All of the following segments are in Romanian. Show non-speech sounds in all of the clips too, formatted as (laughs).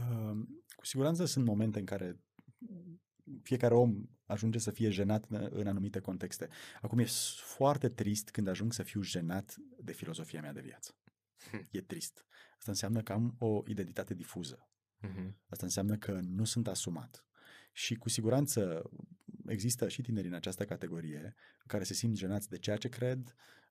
Uh, cu siguranță sunt momente în care fiecare om ajunge să fie jenat în anumite contexte. Acum e foarte trist când ajung să fiu jenat de filozofia mea de viață. Hm. E trist. Asta înseamnă că am o identitate difuză. Mhm. Asta înseamnă că nu sunt asumat. Și cu siguranță există și tineri în această categorie care se simt jenați de ceea ce cred, Uh,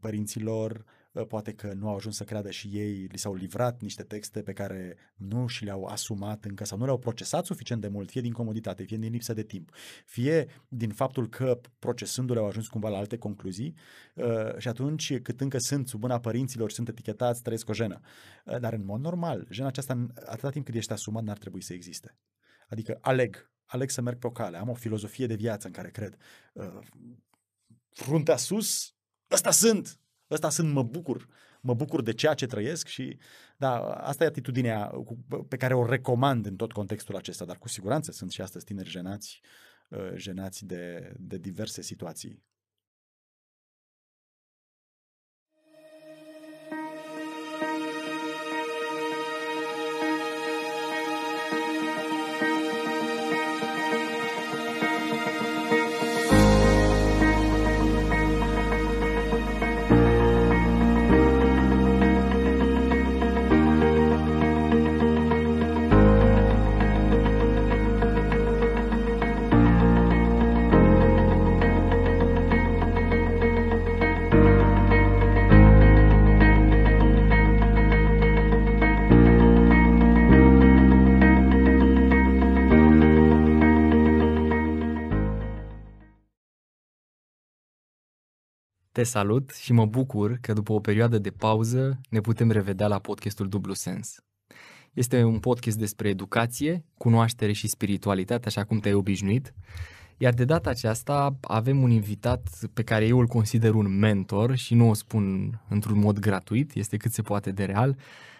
părinților, uh, poate că nu au ajuns să creadă și ei, li s-au livrat niște texte pe care nu și le-au asumat încă sau nu le-au procesat suficient de mult, fie din comoditate, fie din lipsă de timp, fie din faptul că procesându-le au ajuns cumva la alte concluzii uh, și atunci cât încă sunt sub mâna părinților și sunt etichetați, trăiesc o jenă. Dar în mod normal, jena aceasta, atâta timp cât ești asumat, n-ar trebui să existe. Adică aleg, aleg să merg pe o cale, am o filozofie de viață în care cred fruntea sus, ăsta sunt, ăsta sunt, mă bucur, mă bucur de ceea ce trăiesc și da, asta e atitudinea pe care o recomand în tot contextul acesta, dar cu siguranță sunt și astăzi tineri jenați, uh, jenați de, de diverse situații Te salut și mă bucur că după o perioadă de pauză ne putem revedea la podcastul Dublu Sens. Este un podcast despre educație, cunoaștere și spiritualitate, așa cum te-ai obișnuit. Iar de data aceasta avem un invitat pe care eu îl consider un mentor și nu o spun într-un mod gratuit, este cât se poate de real.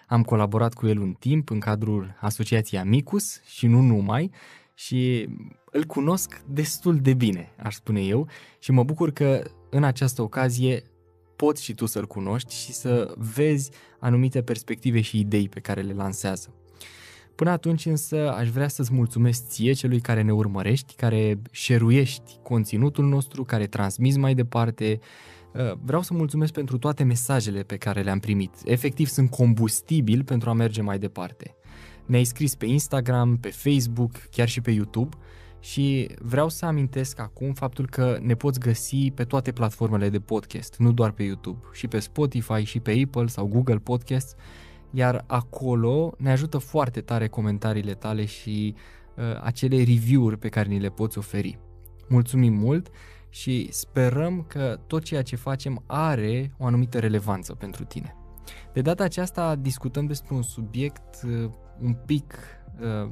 Am colaborat cu el un timp în cadrul Asociației Amicus și nu numai și îl cunosc destul de bine, aș spune eu, și mă bucur că în această ocazie poți și tu să-l cunoști și să vezi anumite perspective și idei pe care le lansează. Până atunci însă aș vrea să-ți mulțumesc ție, celui care ne urmărești, care șeruiești conținutul nostru, care transmiți mai departe. Uh, vreau să mulțumesc pentru toate mesajele pe care le-am primit. Efectiv sunt combustibil pentru a merge mai departe. Ne-ai scris pe Instagram, pe Facebook, chiar și pe YouTube și vreau să amintesc acum faptul că ne poți găsi pe toate platformele de podcast, nu doar pe YouTube, și pe Spotify, și pe Apple sau Google Podcasts, iar acolo ne ajută foarte tare comentariile tale și uh, acele review-uri pe care ni le poți oferi. Mulțumim mult și sperăm că tot ceea ce facem are o anumită relevanță pentru tine. De data aceasta discutăm despre un subiect uh, un pic uh,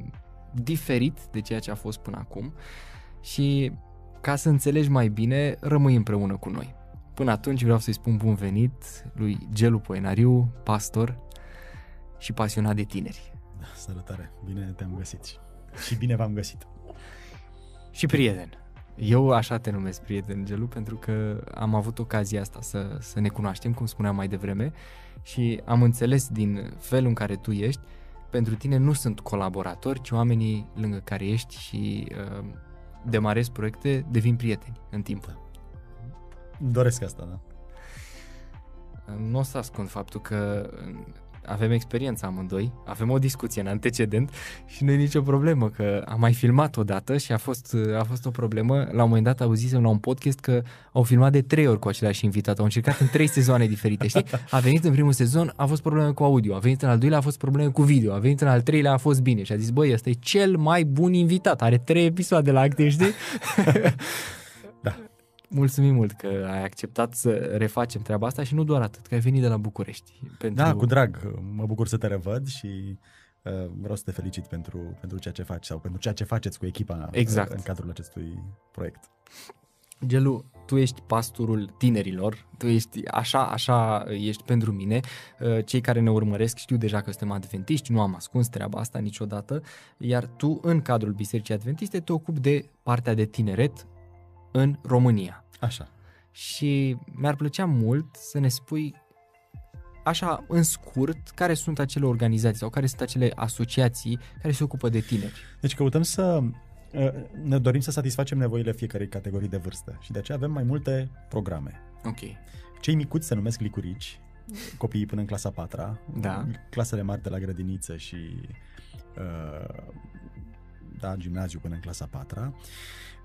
diferit de ceea ce a fost până acum și ca să înțelegi mai bine, rămâi împreună cu noi. Până atunci vreau să-i spun bun venit lui Gelu Poenariu, pastor și pasionat de tineri. Da, salutare, bine te-am găsit și bine v-am găsit. Și prieten. Eu așa te numesc prieten, Gelu, pentru că am avut ocazia asta să, să ne cunoaștem, cum spuneam mai devreme, și am înțeles din felul în care tu ești pentru tine nu sunt colaboratori, ci oamenii lângă care ești și uh, demarezi proiecte, devin prieteni în timp. Doresc asta, da. Nu o să ascund faptul că avem experiență amândoi, avem o discuție în antecedent și nu e nicio problemă că am mai filmat odată și a fost, a fost o problemă. La un moment dat auzisem la un podcast că au filmat de trei ori cu același invitat, au încercat în trei sezoane diferite, știi? A venit în primul sezon, a fost probleme cu audio, a venit în al doilea, a fost probleme cu video, a venit în al treilea, a fost bine și a zis, băi, ăsta e cel mai bun invitat, are trei episoade la acte, știi? (laughs) mulțumim mult că ai acceptat să refacem treaba asta și nu doar atât, că ai venit de la București. Pentru... Da, cu drag. Mă bucur să te revăd și uh, vreau să te felicit pentru, pentru ceea ce faci sau pentru ceea ce faceți cu echipa exact. în cadrul acestui proiect. Gelu, tu ești pastorul tinerilor, tu ești așa, așa ești pentru mine. Uh, cei care ne urmăresc știu deja că suntem adventiști, nu am ascuns treaba asta niciodată, iar tu în cadrul Bisericii Adventiste te ocupi de partea de tineret în România. Așa. Și mi-ar plăcea mult să ne spui așa, în scurt, care sunt acele organizații sau care sunt acele asociații care se ocupă de tineri? Deci căutăm să uh, ne dorim să satisfacem nevoile fiecarei categorii de vârstă și de aceea avem mai multe programe. Ok. Cei micuți se numesc licurici, copiii până în clasa 4 Da. clasele mari de la grădiniță și uh, da, gimnaziu până în clasa 4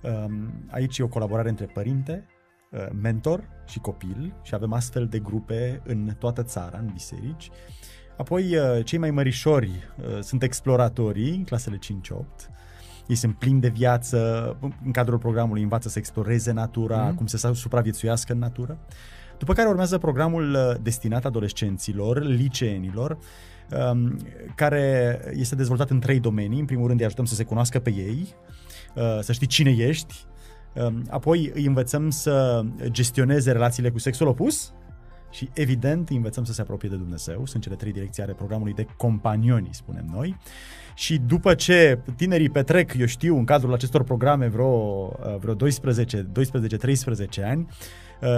um, Aici e o colaborare între părinte, uh, mentor și copil și avem astfel de grupe în toată țara, în biserici. Apoi, uh, cei mai mărișori uh, sunt exploratorii, în clasele 5-8. Ei sunt plini de viață, în cadrul programului învață să exploreze natura, Mhm. mm. cum să sa- supraviețuiască în natură. După care urmează programul uh, destinat adolescenților, liceenilor, um, care este dezvoltat în trei domenii. În primul rând îi ajutăm să se cunoască pe ei, uh, să știi cine ești, um, apoi îi învățăm să gestioneze relațiile cu sexul opus și evident îi învățăm să se apropie de Dumnezeu. Sunt cele trei direcții ale programului de companioni, spunem noi. Și după ce tinerii petrec, eu știu, în cadrul acestor programe vreo, uh, vreo 12, 12-13 ani, uh,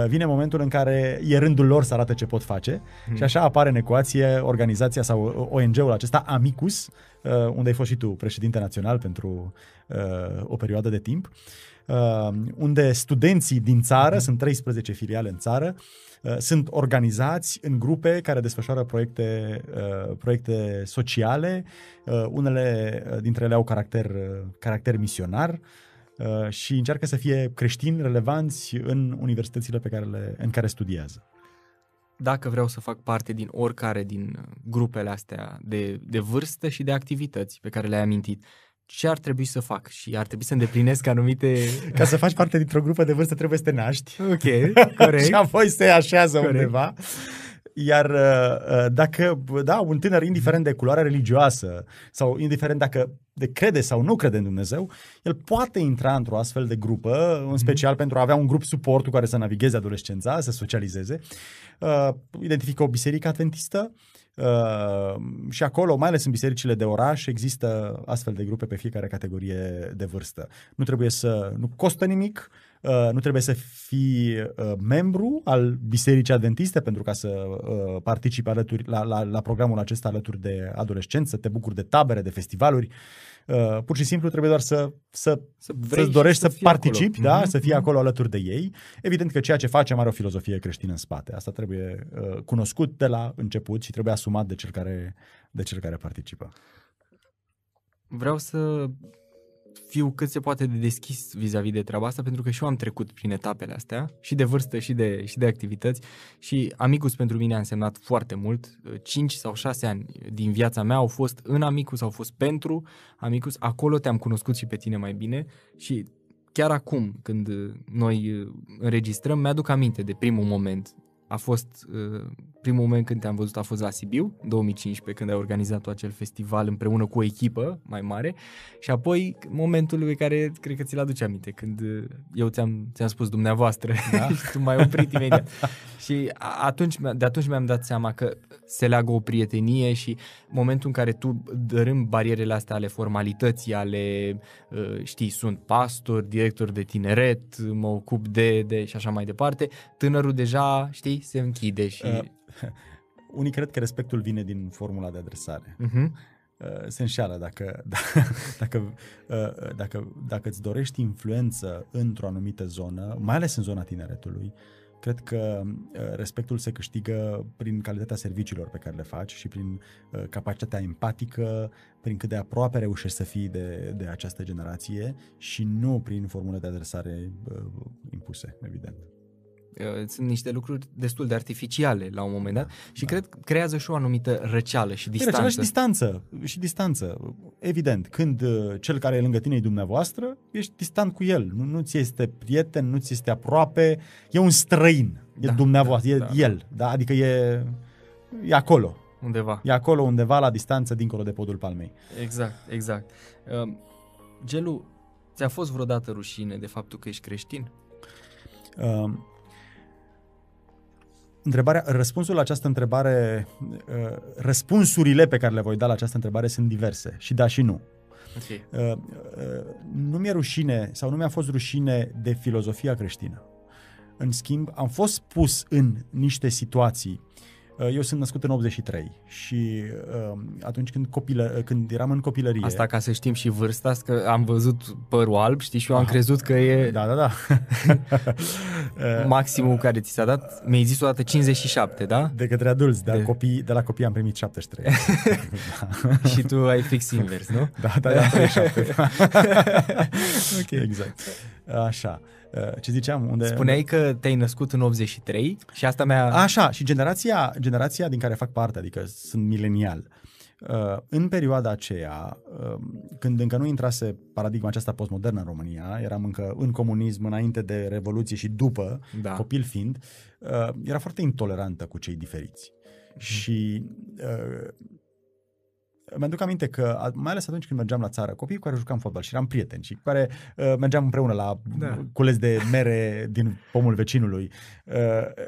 vine momentul în care e rândul lor să arate ce pot face Hmm. și așa apare în ecuație organizația sau ONG-ul acesta Amicus, uh, unde ai fost și tu președinte național pentru uh, o perioadă de timp, uh, unde studenții din țară, sunt 13 filiale în țară, uh, sunt organizați în grupe care desfășoară proiecte, uh, proiecte sociale, uh, unele uh, dintre ele au caracter, uh, caracter misionar uh, și încearcă să fie creștini relevanți în universitățile pe care le, în care studiază. Dacă vreau să fac parte din oricare din uh, grupele astea de, de vârstă și de activități pe care le-ai amintit, ce ar trebui să fac? Și ar trebui să îndeplinesc anumite... (laughs) Ca să faci parte dintr-o grupă de vârstă trebuie să te naști. Ok, (laughs) corect. și apoi se așează Corect. undeva. Iar uh, uh, dacă, da, un tânăr, indiferent de culoare religioasă sau indiferent dacă de crede sau nu crede în Dumnezeu, el poate intra într-o astfel de grupă, în special pentru a avea un grup suport cu care să navigheze adolescența, să socializeze. Uh, identifică o biserică adventistă uh, și acolo, mai ales în bisericile de oraș, există astfel de grupe pe fiecare categorie de vârstă. Nu trebuie să, nu costă nimic, Uh, nu trebuie să fii uh, membru al Bisericii Adventiste pentru ca să uh, participi alături la, la, la programul acesta alături de adolescenți, să te bucuri de tabere, de festivaluri. Uh, pur și simplu trebuie doar să, să, Să vrei să-ți dorești și să, fii participi, acolo. da? Mhm, să fii mhm. acolo alături de ei. Evident că ceea ce facem are o filozofie creștină în spate. Asta trebuie uh, cunoscut de la început și trebuie asumat de cel care, de cel care participă. Vreau să fiu cât se poate de deschis vis-a-vis de treaba asta, pentru că și eu am trecut prin etapele astea, și de vârstă, și de, și de activități, și Amicus pentru mine a însemnat foarte mult. 5 sau 6 ani din viața mea au fost în Amicus, au fost pentru Amicus, acolo te-am cunoscut și pe tine mai bine și chiar acum, când noi înregistrăm, mi-aduc aminte de primul moment. A fost, uh, primul moment când te-am văzut a fost la Sibiu, în 2015, când ai organizat acel festival împreună cu o echipă mai mare și apoi momentul pe care cred că ți-l aduce aminte, când uh, eu ți-am, ți-am spus dumneavoastră Da. (laughs) și tu m-ai oprit imediat. și a- atunci, de atunci mi-am dat seama că se leagă o prietenie și momentul în care tu dărâm barierele astea ale formalității, ale, uh, știi, sunt pastor, director de tineret, mă ocup de, de și așa mai departe, tânărul deja, știi, se închide și... Uh, (laughs) Unii cred că respectul vine din formula de adresare. Uh-huh. uh, se înșeală dacă, (laughs) dacă, uh, dacă, dacă îți dorești influență într-o anumită zonă, mai ales în zona tineretului, cred că uh, respectul se câștigă prin calitatea serviciilor pe care le faci și prin uh, capacitatea empatică, prin cât de aproape reușești să fii de, de această generație și nu prin formule de adresare uh, impuse, evident. Uh, sunt niște lucruri destul de artificiale la un moment dat și cred că creează și o anumită răceală și Distanță. distanță. Și distanță. Și distanță. Evident, când uh, cel care e lângă tine e dumneavoastră, ești distant cu el. Nu, nu ți este prieten, nu ți este aproape, e un străin. E Da, dumneavoastră, da, e da. el. Da? Adică e, e acolo. Undeva. E acolo undeva la distanță, dincolo de podul palmei. Exact, exact. Uh, Gelu, ți-a fost vreodată rușine de faptul că ești creștin? Uh, întrebarea, răspunsul la această întrebare, uh, răspunsurile pe care le voi da la această întrebare sunt diverse. Și da și nu. Ok. Uh, uh, nu mi-e rușine sau nu mi-a fost rușine de filozofia creștină. În schimb, am fost pus în niște situații Uh, Eu sunt născut în 83 și uh, atunci când, copilă, când eram în copilărie... Asta ca să știm și vârsta, că am văzut părul alb, știi, și eu am Aha. crezut că e (laughs) Da, da, da. Uh, (laughs) maximul care ți s-a dat. Mi-ai zis odată 57, da? de către adulți, dar De- copii, de la copii am primit 73. (laughs) și tu ai fix invers, nu? da, da, da, 37. ok. Exact. Așa. Uh, Ce ziceam? Unde... Spuneai că te-ai născut în 83 și asta mi-a... Așa, și generația, generația din care fac parte, adică sunt milenial, uh, în perioada aceea, uh, când încă nu intrase paradigma aceasta postmodernă în România, eram încă în comunism înainte de Revoluție și după, Da. copil fiind, uh, era foarte intolerantă cu cei diferiți. Și uh, mi-aduc aminte că, a- mai ales atunci când mergeam la țară, copiii cu care jucam fotbal și eram prieteni și cu care uh, mergeam împreună la Da. da. cules de mere din pomul vecinului. Uh,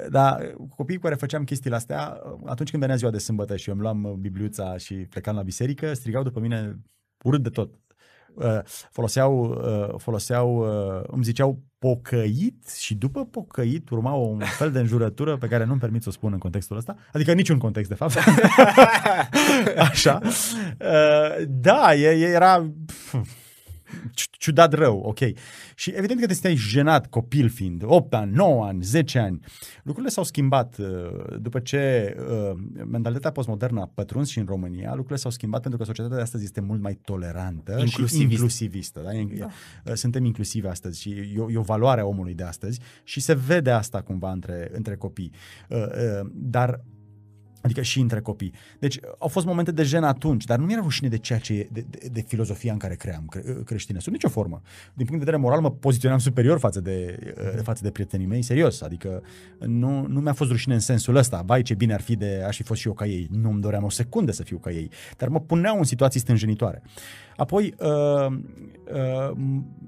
dar copiii cu care făceam chestiile astea, uh, atunci când venea ziua de sâmbătă și eu îmi luam uh, bibliuța și plecam la biserică, strigau după mine urât de tot. Uh, foloseau, uh, foloseau uh, îmi ziceau pocăit și după pocăit urma un fel de înjurătură pe care nu-mi permit să o spun în contextul ăsta, adică în niciun context de fapt. (laughs) Așa. Uh, da, e, e- era pf, ci- ciudat rău, ok. Și evident că te stai jenat copil fiind, 8 ani, 9 ani, 10 ani. Lucrurile s-au schimbat uh, după ce uh, mentalitatea postmodernă a pătruns și în România, lucrurile s-au schimbat pentru că societatea de astăzi este mult mai tolerantă și Inclusivistă. inclusivistă. Da? Da. Suntem inclusivi astăzi și e o, e o valoare a omului de astăzi și se vede asta cumva între, între copii. Uh, uh, Dar Adică și între copii. Deci au fost momente de jenă atunci, dar nu mi-era rușine de ceea ce e, de, de, de filozofia în care cream cre, creștină. Sub nicio formă. Din punct de vedere moral mă poziționam superior față de, uh, față de prietenii mei, serios. Adică nu, nu mi-a fost rușine în sensul ăsta. Vai ce bine ar fi de aș fi fost și eu ca ei. Nu-mi doream o secundă să fiu ca ei. Dar mă puneau în situații stânjenitoare. Apoi, uh, uh,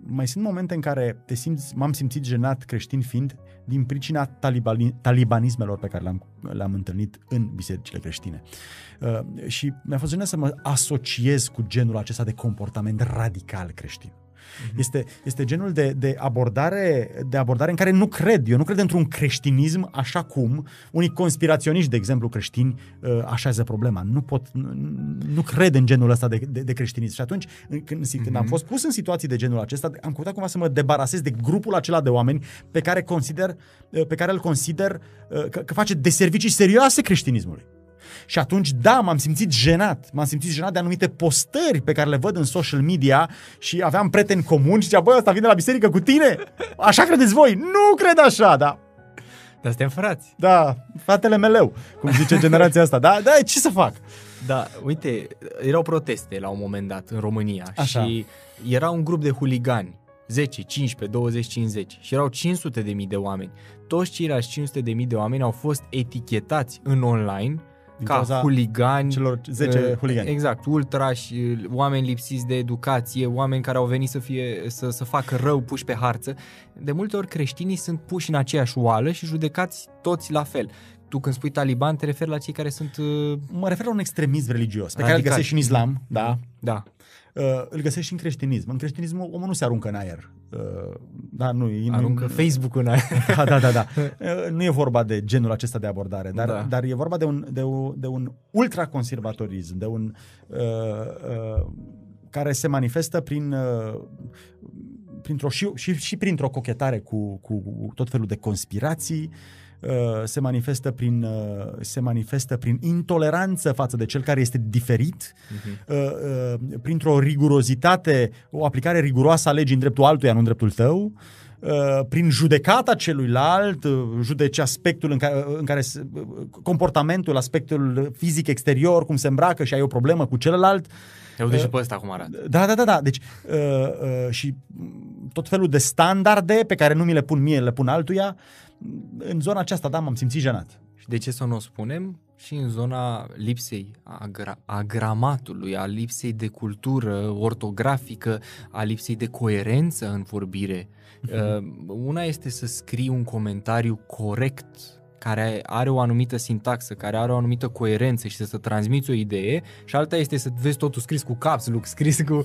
mai sunt momente în care te simți, m-am simțit jenat creștin fiind din pricina talibani, talibanismelor pe care le-am, le-am întâlnit în bisericile creștine. Uh, și mi-a fost jenat să mă asociez cu genul acesta de comportament radical creștin. Este, este genul de, de, abordare, de abordare în care nu cred. Eu nu cred într-un creștinism așa cum unii conspiraționiști, de exemplu, creștini, uh, așează problema. Nu pot, nu, nu cred în genul ăsta de, de, de creștinism. Și atunci, în- când, când am fost pus în situații de genul acesta, am căutat cumva să mă debarasez de grupul acela de oameni pe care, consider, uh, pe care îl consider uh, că, că face deservicii serioase creștinismului. Și atunci, da, m-am simțit jenat. M-am simțit jenat de anumite postări pe care le văd în social media și aveam prieteni comuni și zicea, bă, ăsta vine la biserică cu tine? Așa credeți voi? Nu cred așa, da. Dar suntem frați. Da, fratele meleu, cum zice generația asta. Da, da, ce să fac? Da, uite, erau proteste la un moment dat în România Așa. și era un grup de huligani, 10, 15, 20, 50 și erau 500 de mii de oameni. Toți ceilalți 500 de mii de oameni au fost etichetați în online Din ca cauza huligani. celor 10 uh, huligani. Exact, ultrași, uh, oameni lipsiți de educație, oameni care au venit să, fie, să, să facă rău puși pe harță. De multe ori creștinii sunt puși în aceeași oală și judecați toți la fel. Tu când spui taliban te referi la cei care sunt... uh, Mă refer la un extremism religios, pe care îl Radical. găsești și în islam, da, Da, Uh, îl găsești și în creștinism. În creștinism omul nu se aruncă în aer. Uh, da, nu, e- aruncă nu, Facebook în aer. (laughs) Da, da, da, da. Uh, Nu e vorba de genul acesta de abordare, dar, Da. da. dar e vorba de un, de, un, de un ultraconservatorism, de un uh, uh, care se manifestă prin uh, printr-o, și, și, și printr-o cochetare cu, cu tot felul de conspirații, uh, se manifestă prin uh, se manifestă prin intoleranță față de cel care este diferit, Mhm. uh, uh, printr-o rigurozitate, o aplicare riguroasă a legii în dreptul altuia, nu în dreptul tău, uh, prin judecata celuilalt, uh, judeci aspectul în care, în care se- uh, comportamentul, aspectul fizic exterior, cum se îmbracă și ai o problemă cu celălalt. Ia uite și pe ăsta cum arată. Da, da, da, da. Deci, uh, uh, și mm, tot felul de standarde pe care nu mi le pun mie, le pun altuia, în zona aceasta, da, m-am simțit jenat. Și de ce să nu o spunem? Și în zona lipsei a, gra- a gramatului, a lipsei de cultură ortografică, a lipsei de coerență în vorbire. Uh, una este să scrii un comentariu corect care are o anumită sintaxă, care are o anumită coerență și să, să transmiți o idee și alta este să vezi totul scris cu caps look, scris cu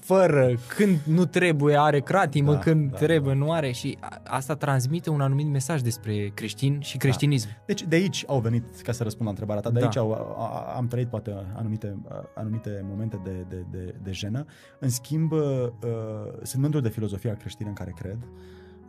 fără, când nu trebuie are cratimă, Da, când da, trebuie da. nu are și a- asta transmite un anumit mesaj despre creștin și creștinism. Deci de aici au venit, ca să răspund la întrebarea ta, de Da. aici au, a, a, am trăit poate anumite, anumite momente de, de, de, de jenă. În schimb, uh, sunt mândru de filozofia creștină în care cred.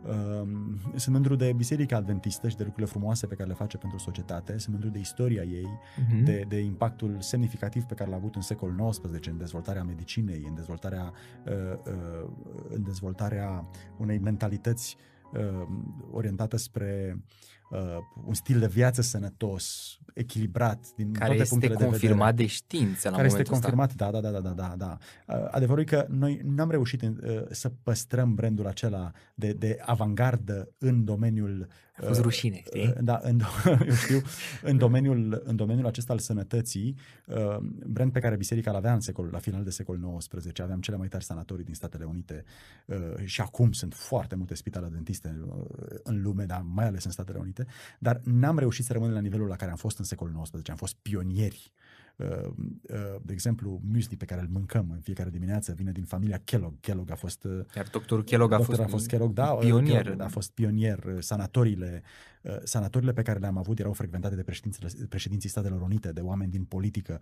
Uh, sunt mândru de Biserica Adventistă și de lucrurile frumoase pe care le face pentru societate. Sunt mândru de istoria ei, Mhm. de, de impactul semnificativ pe care l-a avut în secolul XIX în dezvoltarea medicinei, în dezvoltarea, uh, uh, în dezvoltarea unei mentalități uh, orientată spre uh, un stil de viață sănătos, echilibrat din care toate este punctele de confirmat vedere. de știință la care este momentul ăsta. confirmat, da, da, da, da, da, da. Uh, Adevărul e că noi n-am reușit uh, să păstrăm brandul acela de, de avangardă în domeniul A fost rușine, știi? Uh, Da, în, do- (laughs) eu știu, în domeniul, în domeniul acesta al sănătății, uh, brand pe care biserica l avea în secol, la final de secol XIX, aveam cele mai tari sanatorii din Statele Unite uh, și acum sunt foarte multe spitale dentiste uh, în lume, dar mai ales în Statele Unite, dar n-am reușit să rămânem la nivelul la care am fost în secolul XIX, am fost pionieri. Uh, uh, De exemplu, muesli pe care îl mâncăm în fiecare dimineață vine din familia Kellogg. Kellogg a fost uh, Iar doctorul Kellogg a Doctor fost, a fost Kellogg, da, pionier. Kellogg a fost pionier. Sanatorile, uh, sanatorile pe care le-am avut erau frecventate de președinții, președinții Statelor Unite, de oameni din politică.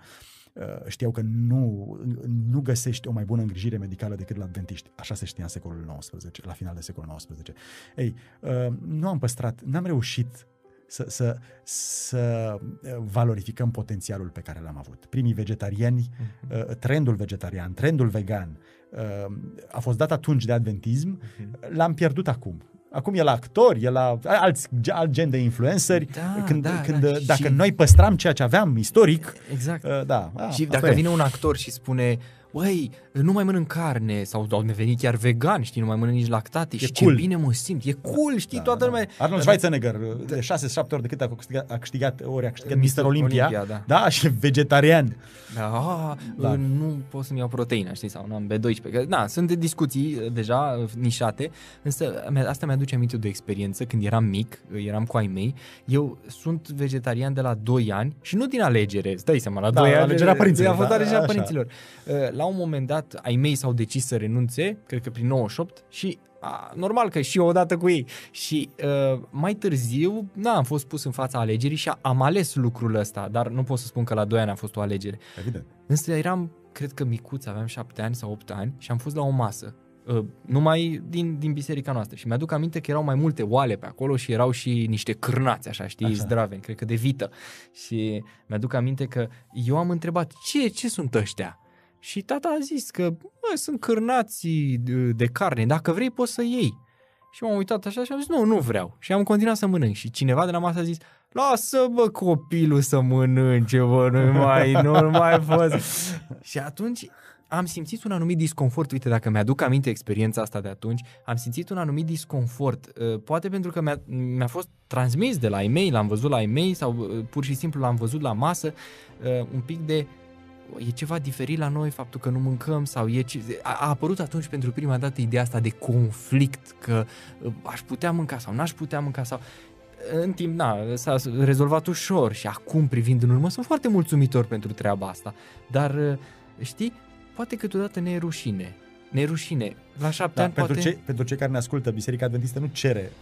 Uh, Știau că nu, nu găsești o mai bună îngrijire medicală decât la dentiști. Așa se știa în secolul XIX, la final de secolul XIX. Ei, uh, nu am păstrat, n-am reușit să, să, să valorificăm potențialul pe care l-am avut. Primii vegetariani, uh, trendul vegetarian, trendul vegan, uh, a fost dat atunci de adventism, l-am pierdut acum. Acum e la actori, e la alți, alt gen de influenceri. Da, când, da, când, da, dacă și- noi păstram ceea ce aveam istoric, Exact. uh, da. A, și asta dacă e. vine un actor și spune Băi, nu mai mănânc carne sau au devenit chiar vegan, știi, nu mai mănânc nici lactate și cool. ce bine mă simt, e cool, știi, Da, toată da. lumea. Arnold Schwarzenegger, de 6-7 ori de cât a câștigat, a câștigat ori a câștigat Mr. Mr. Olympia, Olympia, da. da, și vegetarian. Da, a, Da. nu pot să-mi iau proteina, știi, sau nu am B12. Că, na, sunt de discuții uh, deja uh, nișate, însă mi- asta mi-aduce aminte de o experiență când eram mic, uh, eram cu ai mei. Eu sunt vegetarian de la 2 ani și nu din alegere, stai seama, la Da, 2 ani. alegerea părinților, A fost da, alegerea așa. părinților. Uh, La un moment dat, ai mei s-au decis să renunțe, cred că prin 98, și a, normal că și eu odată cu ei. Și uh, mai târziu, na, am fost pus în fața alegerii și am ales lucrul ăsta, dar nu pot să spun că la 2 ani a fost o alegere. Evident. Însă eram, cred că micuț, aveam șapte ani sau opt ani și am fost la o masă, uh, numai din, din biserica noastră. Și mi-aduc aminte că erau mai multe oale pe acolo și erau și niște cârnați, așa, știi, Așa. așa. zdraveni, cred că de vită. Și mi-aduc aminte că eu am întrebat, ce, ce sunt ăștia? Și tata a zis că bă, sunt cârnații de, de carne, dacă vrei poți să iei. Și m-am uitat așa și am zis, nu, nu vreau. Și am continuat să mănânc. Și cineva de la masă a zis, lasă bă copilul să mănânce, bă, nu mai, nu mai fost. și atunci am simțit un anumit disconfort, uite, dacă mi-aduc aminte experiența asta de atunci, am simțit un anumit disconfort, uh, poate pentru că mi-a, mi-a fost transmis de la e-mail, l-am văzut la e-mail sau uh, pur și simplu l-am văzut la masă, uh, un pic de e ceva diferit la noi, faptul că nu mâncăm sau e ce... a, a apărut atunci pentru prima dată ideea asta de conflict, că uh, aș putea mânca sau n-aș putea mânca sau în timp, na, s-a rezolvat ușor și acum privind în urmă sunt foarte mulțumitor pentru treaba asta, dar uh, știi, poate câteodată ne e rușine, ne e rușine. La șapte Da, ani pentru, poate... cei, pentru cei care ne ascultă, Biserica Adventistă nu cere,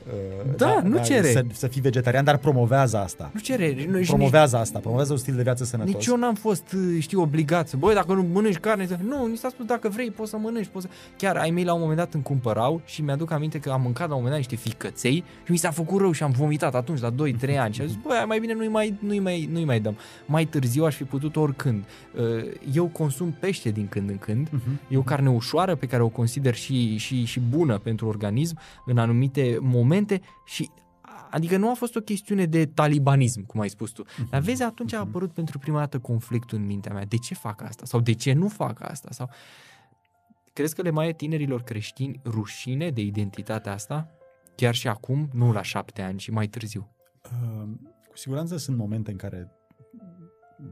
uh, Da, nu cere. Să, să fii vegetarian, dar promovează asta. Nu cere, nu, și Promovează asta, promovează un stil de viață nici, sănătos. nici eu n-am fost, uh, știi, obligat să, băi, dacă nu mănânci carne, să... nu, ni s-a spus, dacă vrei, poți să mănânci, poți să... Chiar ai mei la un moment dat îmi cumpărau și mi-aduc aminte că am mâncat la un moment dat niște ficăței și mi s-a făcut rău și am vomitat atunci, la 2-3 ani și am zis, băi, mai bine nu-i mai, nu-i mai, nu-i mai dăm. Mai târziu aș fi putut oricând. Uh, Eu consum pește din când în când, Uh-huh. E o carne ușoară pe care o consider și, și, și bună pentru organism în anumite momente și Adică nu a fost o chestiune de talibanism, cum ai spus tu. Dar vezi, atunci a apărut pentru prima dată conflictul în mintea mea. De ce fac asta? Sau de ce nu fac asta? Sau Crezi că le mai e tinerilor creștini rușine de identitatea asta? Chiar și acum, nu la șapte ani, ci mai târziu. Uh, cu siguranță sunt momente în care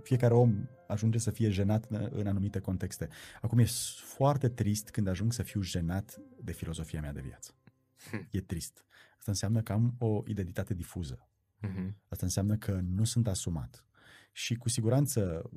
fiecare om ajunge să fie jenat în- în anumite contexte. Acum e s- foarte trist când ajung să fiu jenat de filozofia mea de viață. E trist. Asta înseamnă că am o identitate difuză. Mhm. Asta înseamnă că nu sunt asumat. Și cu siguranță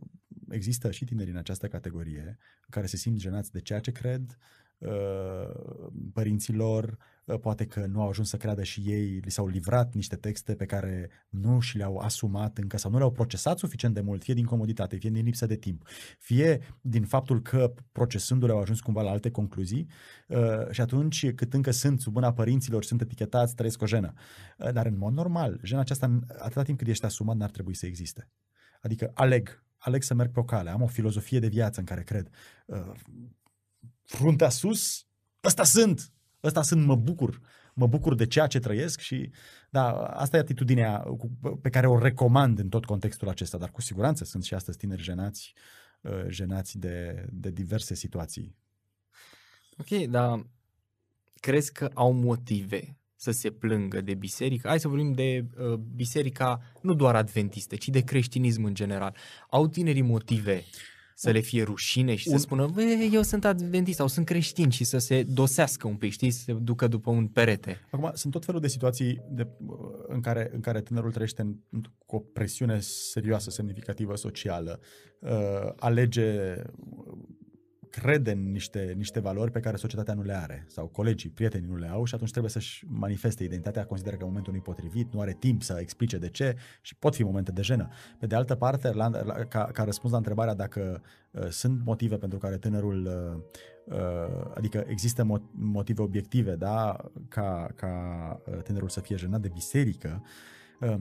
există și tineri în această categorie în care se simt jenați de ceea ce cred, uh, părinților, uh, poate că nu au ajuns să creadă și ei, li s-au livrat niște texte pe care nu și le-au asumat încă sau nu le-au procesat suficient de mult, fie din comoditate, fie din lipsă de timp, fie din faptul că procesându-le au ajuns cumva la alte concluzii uh, și atunci cât încă sunt sub mâna părinților, sunt etichetați, trăiesc o jenă. Uh, Dar în mod normal, jena aceasta, atâta timp cât ești asumat, n-ar trebui să existe. Adică aleg, aleg să merg pe o cale, am o filozofie de viață în care cred. Uh, fruntea sus, ăsta sunt, ăsta sunt, mă bucur, mă bucur de ceea ce trăiesc și da, asta e atitudinea cu- pe care o recomand în tot contextul acesta, dar cu siguranță sunt și astăzi tineri jenați, uh, jenați de, de diverse situații. Ok, dar crezi că au motive să se plângă de biserică? Hai să vorbim de uh, biserica nu doar adventistă, ci de creștinism în general. Au tinerii motive să le fie rușine și Un- să spună, "Bă, eu sunt adventist sau sunt creștin și să se dosească un pic, știi, să se ducă după un perete. Acum, sunt tot felul de situații de, în, care, în care tânărul trăiește în, cu o presiune serioasă, semnificativă, socială, uh, alege, crede în niște, niște valori pe care societatea nu le are sau colegii, prietenii nu le au și atunci trebuie să-și manifeste identitatea, consideră că momentul nu e potrivit, nu are timp să explice de ce și pot fi momente de jenă. Pe de altă parte, la, la, ca, ca răspuns la întrebarea dacă uh, sunt motive pentru care tânărul uh, uh, adică există mo- motive obiective, da, ca, ca uh, tânărul să fie jenat de biserică, uh,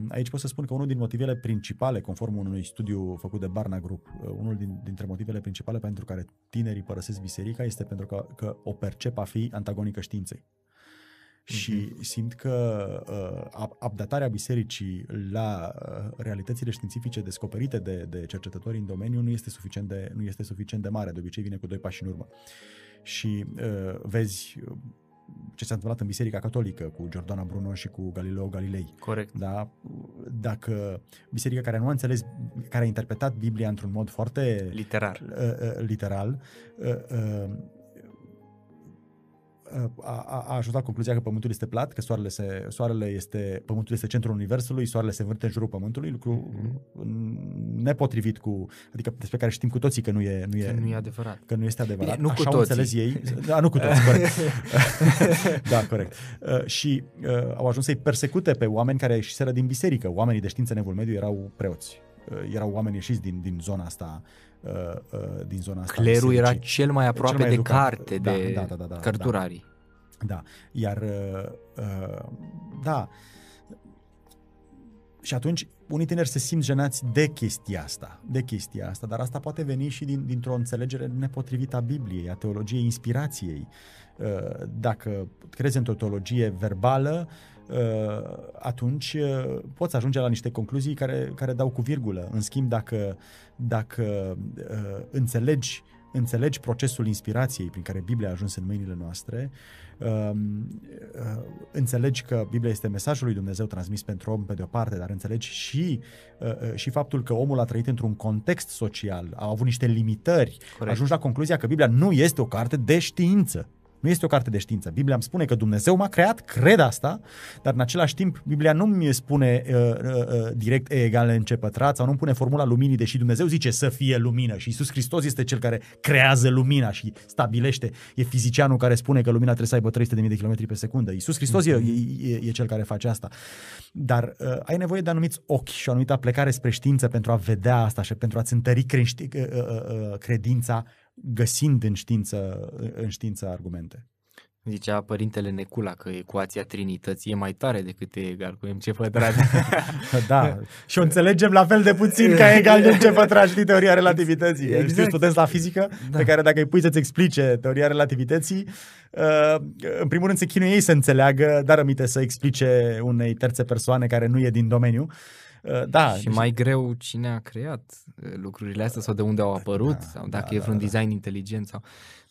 Aici pot să spun că unul din motivele principale, conform unui studiu făcut de Barna Group, uh, unul din, dintre motivele principale pentru care tinerii părăsesc biserica este pentru că, că o percep a fi antagonică științei. Și simt că uh, ab- abdatarea bisericii la uh, realitățile științifice descoperite de, de cercetători în domeniu nu este suficient de, nu este suficient de mare, de obicei vine cu doi pași în urmă. Și uh, vezi uh, ce s-a întâmplat în Biserica Catolică cu Giordana Bruno și cu Galileo Galilei. Corect. Da? Dacă biserica care nu a înțeles, care a interpretat Biblia într-un mod foarte Literar. uh, uh, literal, uh, uh, a, a, a ajuns la concluzia că Pământul este plat, că soarele, se, soarele este, Pământul este centrul Universului, soarele se învârte în jurul Pământului, lucru Mhm. nepotrivit cu, adică despre care știm cu toții că nu e, nu e, Că nu e adevărat. că nu este adevărat. Bine, nu cu Așa au toții. înțeles ei. (laughs) Da, nu cu toți, corect. (laughs) da, corect. Uh, și uh, au ajuns să-i persecute pe oameni care ieșiseră din biserică. Oamenii de știință în Evul Mediu erau preoți. Uh, erau oameni ieșiți din, din zona asta uh, uh, din zona asta. a Clerul era bisericii. cel mai aproape mai de educat. carte, Da, de da, da, da, da, cărturarii. Da, iar uh, uh, da, și atunci unii tineri se simt jenați de chestia asta, de chestia asta, dar asta poate veni și din, dintr-o înțelegere nepotrivită a Bibliei, a teologiei inspirației. Uh, Dacă crezi într-o teologie verbală, uh, atunci uh, poți ajunge la niște concluzii care, care dau cu virgulă. În schimb, dacă, dacă uh, înțelegi înțelegi procesul inspirației prin care Biblia a ajuns în mâinile noastre, um, uh, înțelegi că Biblia este mesajul lui Dumnezeu transmis pentru om pe de o parte, dar înțelegi și, uh, uh, și faptul că omul a trăit într-un context social, a avut niște limitări, Corect. ajungi la concluzia că Biblia nu este o carte de știință. Nu este o carte de știință. Biblia îmi spune că Dumnezeu m-a creat, cred asta, dar în același timp Biblia nu mi spune uh, uh, uh, direct E egal MC pătrat sau nu pune formula luminii, deși Dumnezeu zice să fie lumină și Isus Hristos este cel care creează lumina și stabilește. E fizicianul care spune că lumina trebuie să aibă 300.000 de km pe secundă. Isus Hristos e, e, e, e cel care face asta. Dar uh, ai nevoie de anumiți ochi și o anumită plecare spre știință pentru a vedea asta și pentru a-ți întări crești, uh, uh, uh, credința găsind în știință, în știință argumente. Zicea părintele Necula că ecuația Trinității e mai tare decât e egal cu MC pătrat. (laughs) Da, și o înțelegem la fel de puțin ca egal de ce pătrat știi teoria relativității. Exact. Exact. Știi studenți la fizică Da. pe care dacă îi pui să-ți explice teoria relativității, uh, în primul rând se chinuie ei să înțeleagă, dar rămite să explice unei terțe persoane care nu e din domeniu. Uh, Da, și mai greu cine a creat uh, lucrurile astea sau de unde au apărut Da, sau da, dacă e da, vreun da. design inteligent sau...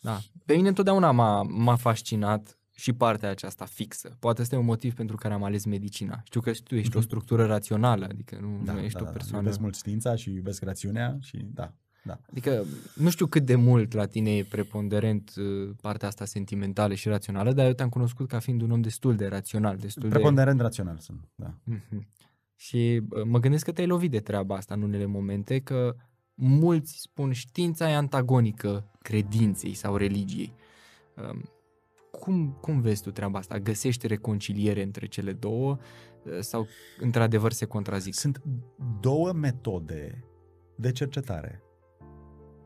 Da. Pe mine întotdeauna m-a, m-a fascinat și partea aceasta fixă. Poate este un motiv pentru care am ales medicina. Știu că tu ești o Mhm. structură rațională, adică nu, da, nu ești da, o da. persoană... Iubesc mult știința și iubesc rațiunea și da, da. Adică nu știu cât de mult la tine e preponderent uh, partea asta sentimentală și rațională, dar eu te-am cunoscut ca fiind un om destul de rațional, destul Preponderent rațional sunt, da. de... Mhm. Și uh, mă gândesc că te-ai lovit de treaba asta în unele momente, că mulți spun știința e antagonică credinței sau religiei. Um, cum, cum vezi tu treaba asta? Găsești reconciliere între cele două uh, sau într-adevăr se contrazic? Sunt două metode de cercetare.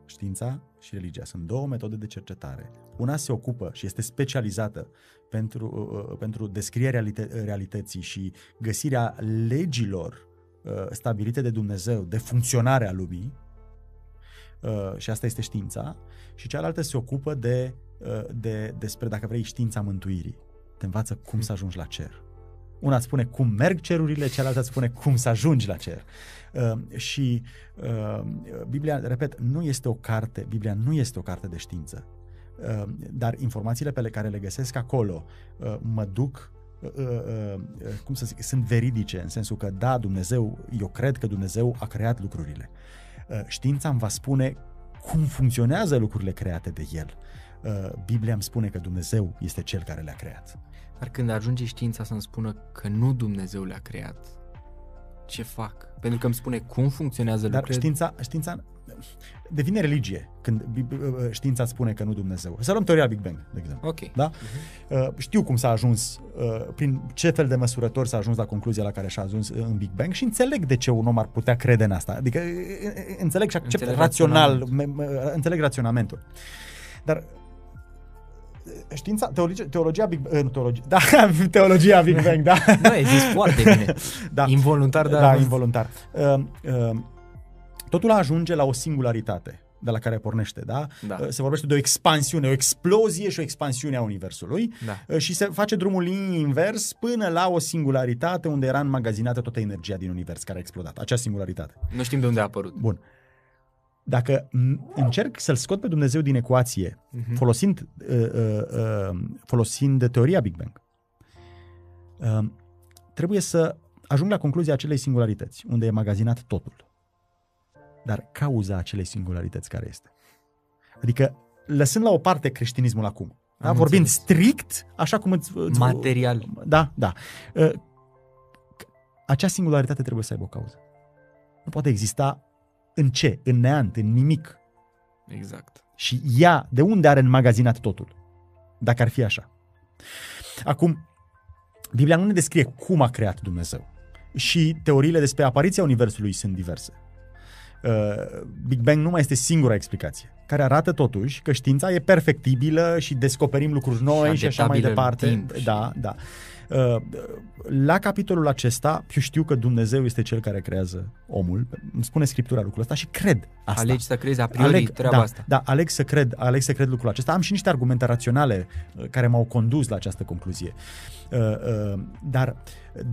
Știința și religia sunt două metode de cercetare. Una se ocupă și este specializată pentru, uh, uh pentru descrierea realită- realității și găsirea legilor uh, stabilite de Dumnezeu de funcționarea lumii, uh, și asta este știința, și cealaltă se ocupă de, uh, de, despre, dacă vrei, știința mântuirii. Te învață cum să ajungi la cer. Una îți spune cum merg cerurile, cealaltă îți spune cum să ajungi la cer. Uh, și uh, Biblia, repet, nu este o carte, Biblia nu este o carte de știință. Uh, dar informațiile pe care le găsesc acolo uh, mă duc uh, uh, uh, cum să zic, sunt veridice, în sensul că da, Dumnezeu, eu cred că Dumnezeu a creat lucrurile. Uh, știința îmi va spune cum funcționează lucrurile create de El. Uh, Biblia îmi spune că Dumnezeu este Cel care le-a creat. Dar când ajunge știința să-mi spună că nu Dumnezeu le-a creat, ce fac? Pentru că îmi spune cum funcționează Dar lucrurile. știința, știința devine religie când Bib- uh, știința spune că nu Dumnezeu. Să luăm teoria Big Bang, de exemplu. Ok. Da? Uh, știu cum s-a ajuns, uh, prin ce fel de măsurători s-a ajuns la concluzia la care și-a ajuns în Big Bang și înțeleg de ce un om ar putea crede în asta. Adică uh, uh, înțeleg și accept Înțeleg rațional, raționamentul. me- me- înțeleg raționamentul. Dar uh, știința, teologia, teologia Big Bang, nu teologia, (laughs) da, teologia Big Bang, da. Nu, ai zis foarte bine. (laughs) da. Involuntar, dar... Da, involuntar. Uh, uh, totul ajunge la o singularitate de la care pornește, da? Da. Uh, Se vorbește de o expansiune, o explozie și o expansiune a Universului Da. uh, și se face drumul invers până la o singularitate unde era înmagazinată toată energia din Univers care a explodat. Acea singularitate. Nu știm de unde a apărut. Bun. Dacă m- încerc să-l scot pe Dumnezeu din ecuație, Mhm. folosind, uh, uh, uh, folosind teoria Big Bang, uh, trebuie să ajung la concluzia acelei singularități, unde e magazinat totul. Dar cauza acelei singularități care este? Adică, lăsând la o parte creștinismul acum, da? Am vorbind înțeles. strict, așa cum îți... îți Material. Da, da. Uh, Acea singularitate trebuie să aibă o cauză. Nu poate exista în ce? În neant, în nimic. Exact. Și ea, de unde are înmagazinat totul? Dacă ar fi așa. Acum, Biblia nu ne descrie cum a creat Dumnezeu. Și teoriile despre apariția Universului sunt diverse. Uh, Big Bang nu mai este singura explicație, care arată totuși că știința e perfectibilă și descoperim lucruri noi și, Și așa mai adaptabilă în departe. timp și- Da, da. Uh, La capitolul acesta, eu știu că Dumnezeu este cel care creează omul. Îmi spune Scriptura lucrul ăsta și cred asta. Alegi să crezi a priori treaba da, asta. Da, aleg să cred, aleg să cred lucrul acesta. Am și niște argumente raționale uh, care m-au condus la această concluzie. Uh, uh, Dar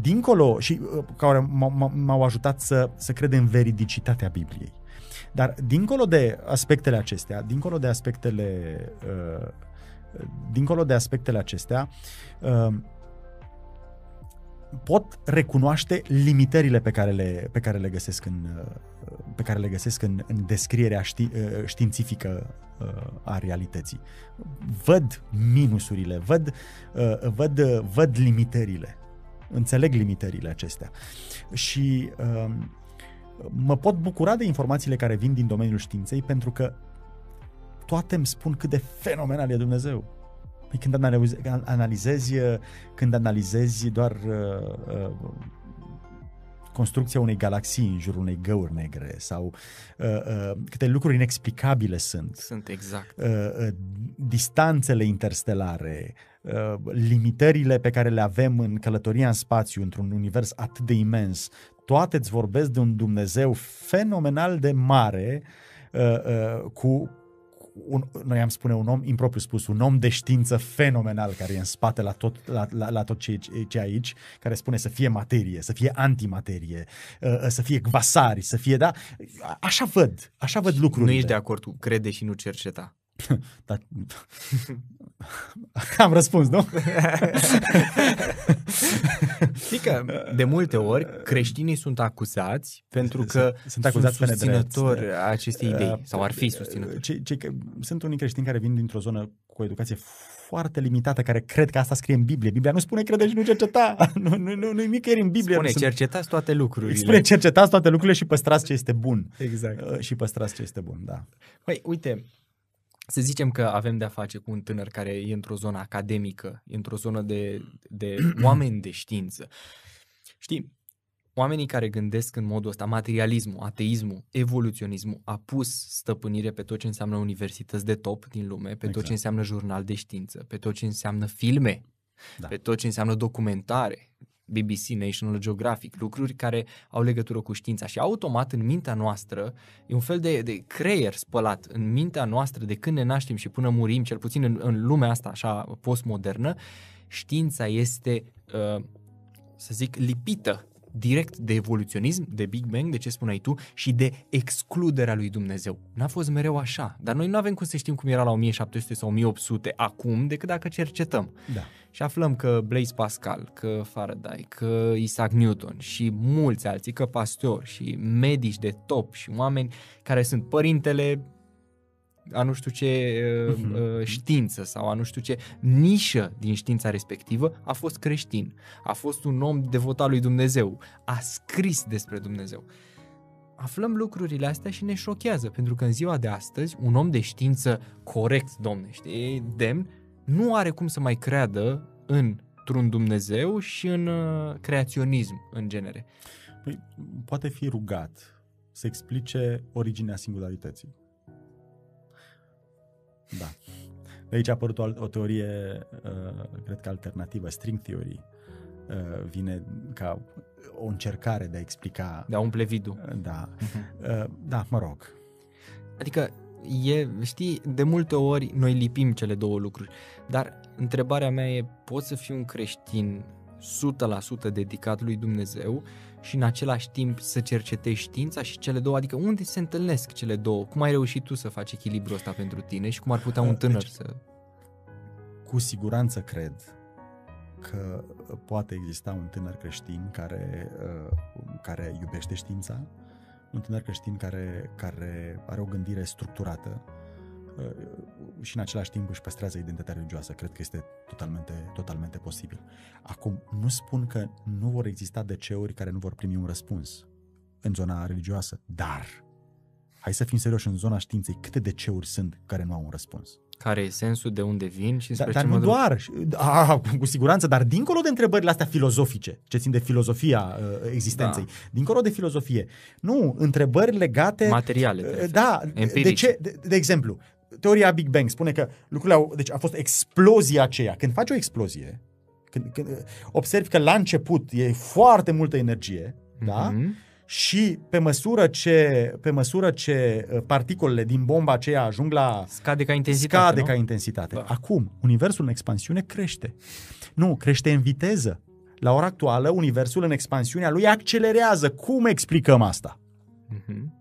dincolo și uh, care m-au- m-au m-au ajutat să, să cred în veridicitatea Bibliei. Dar dincolo de aspectele acestea, dincolo de aspectele uh, dincolo de aspectele acestea, uh, pot recunoaște limitările pe care le, pe care le găsesc în, uh, pe care le găsesc în, în descrierea ști, uh, științifică uh, a realității. Văd minusurile, văd, uh, văd, uh, văd limitările. Înțeleg limitările acestea. Și uh, mă pot bucura de informațiile care vin din domeniul științei pentru că toate îmi spun cât de fenomenal e Dumnezeu. Păi când analizezi, analizezi, când analizezi doar uh, uh, construcția unei galaxii în jurul unei găuri negre sau uh, uh, câte lucruri inexplicabile sunt, Sunt exact. uh, uh, distanțele interstelare, uh, limitările pe care le avem în călătoria în spațiu, într-un univers atât de imens, toate îți vorbesc de un Dumnezeu fenomenal de mare, uh, uh, cu un, noi am spune un om, impropriu spus, un om de știință fenomenal care e în spate la tot, la, la, la tot ce, ce e aici, care spune să fie materie, să fie antimaterie, uh, să fie gvasari, să fie, da? Așa văd, așa văd lucrurile. Nu ești de acord cu crede și nu cerceta. (laughs) Da. (laughs) Am răspuns, nu? (laughs) Știi că de multe ori creștinii sunt acuzați pentru că Sunt acuzați pe sunt nedrept. susținători a acestei idei Uh, sau ar fi susținători. Ce, ce, că sunt unii creștini care vin dintr-o zonă cu o educație foarte limitată, care cred că asta scrie în Biblie. Biblia nu spune crede și nu cerceta. (laughs) nu, nu, nu, nu nicăieri în Biblie. Spune, nu sunt- cercetați toate lucrurile. Spune, cercetați toate lucrurile și păstrați ce este bun. Exact. Uh, Și păstrați ce este bun, da. Păi, uite, să zicem că avem de-a face cu un tânăr care e într-o zonă academică, e într-o zonă de, de (clears throat) oameni de știință. Știi, oamenii care gândesc în modul ăsta, materialismul, ateismul, evoluționismul, a pus stăpânire pe tot ce înseamnă universități de top din lume, pe tot Exact. ce înseamnă jurnal de știință, pe tot ce înseamnă filme, Da. pe tot ce înseamnă documentare, BBC, National Geographic, lucruri care au legătură cu știința și automat în mintea noastră e un fel de, de creier spălat în mintea noastră de când ne naștem și până murim, cel puțin în, în lumea asta așa postmodernă, știința este, uh, să zic, lipită direct de evoluționism, de Big Bang, de ce spuneai tu, și de excluderea lui Dumnezeu. N-a fost mereu așa, dar noi nu avem cum să știm cum era la 1700 sau 1800 acum, decât dacă cercetăm. Da. Și aflăm că Blaise Pascal, că Faraday, că Isaac Newton și mulți alții, că Pasteur și medici de top și oameni care sunt părintele a nu știu ce uh, Mhm. uh, știință sau a nu știu ce nișă din știința respectivă, a fost creștin, a fost un om devotat lui Dumnezeu, a scris despre Dumnezeu. Aflăm lucrurile astea și ne șochează, pentru că în ziua de astăzi, un om de știință corect, domne, știi, demn, nu are cum să mai creadă într-un Dumnezeu și în uh, creaționism în genere. Păi, poate fi rugat să explice originea singularității. Da. De aici a apărut o, al- o teorie, uh, cred că alternativă, string theory. Uh, vine ca o încercare de a explica. De a umple vidul. Uh, Da. Uh, da, mă rog. Adică, e, știi, de multe ori noi lipim cele două lucruri, dar întrebarea mea e, poți să fii un creștin 100% dedicat lui Dumnezeu și în același timp să cercetezi știința și cele două, adică unde se întâlnesc cele două? Cum ai reușit tu să faci echilibrul ăsta pentru tine și cum ar putea un tânăr Deci, să... Cu siguranță cred că poate exista un tânăr creștin care, uh, care iubește știința, un tânăr creștin care, care are o gândire structurată uh, și în același timp își păstrează identitatea religioasă. Cred că este totalmente, totalmente posibil. Acum, nu spun că nu vor exista DC-uri care nu vor primi un răspuns în zona religioasă, dar hai să fim serioși în zona științei, câte DC-uri sunt care nu au un răspuns? Care e sensul de unde vin și Da, spre dar ce nu mă duc? doar, și- a, cu siguranță, dar dincolo de întrebările astea filozofice, ce țin de filozofia uh, existenței, da. dincolo de filozofie, nu, întrebări legate... Materiale, te uh, referi. da, de Empirice. ce, de, de exemplu, teoria Big Bang spune că lucrurile au, deci a fost explozia aceea. Când faci o explozie, când, când uh, observi că la început e foarte multă energie, da? Mhm. Și pe măsură ce, pe măsură ce uh, particolele din bomba aceea ajung la Scade ca intensitate, scade nu? ca intensitate. Da. Acum, universul în expansiune crește. Nu, crește în viteză. La ora actuală, universul în expansiunea lui accelerează. Cum explicăm asta? Mhm.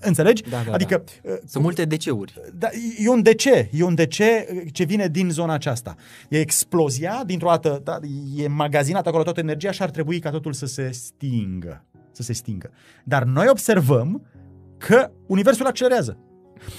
Înțelegi? Da, da, adică, uh, Sunt multe DC-uri. da, e un de ce, e un de ce ce vine din zona aceasta. E explozia, dintr-o dată, da, e magazinată acolo toată energia și ar trebui ca totul să se stingă. Să se stingă. Dar noi observăm că universul accelerează.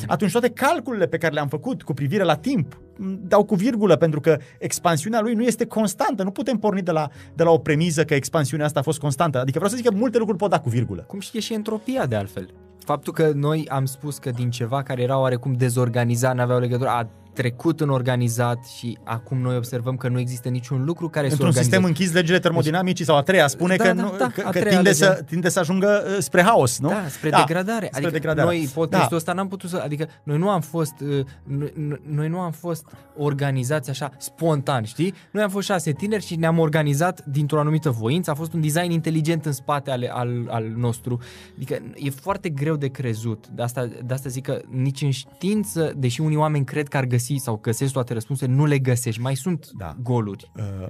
Atunci toate calculele pe care le-am făcut cu privire la timp m, dau cu virgulă pentru că expansiunea lui nu este constantă. Nu putem porni de la, de la o premiză că expansiunea asta a fost constantă. Adică vreau să zic că multe lucruri pot da cu virgulă. Cum și e și entropia de altfel. Faptul că noi am spus că din ceva care era oarecum dezorganizat, n-aveau legătură, a trecut în organizat și acum noi observăm că nu există niciun lucru care să Într-un organizeze. sistem închis, legile termodinamicii sau a treia spune Da, că, da, nu, da, că, a că treia tinde, lege. să, tinde să ajungă uh, spre haos, nu? Da, spre Da, degradare. spre Adică degradare. noi podcastul Da. ăsta n-am putut să... Adică noi nu am fost... uh, Noi, noi- noi nu am fost organizați așa spontan, știi? Noi am fost șase tineri și ne-am organizat dintr-o anumită voință. A fost un design inteligent în spate ale, al, al nostru. Adică e foarte greu de crezut. De asta, de asta zic că nici în știință, deși unii oameni cred că ar găsi sau găsesc toate răspunsurile, nu le găsești. Mai sunt Da. goluri. Uh,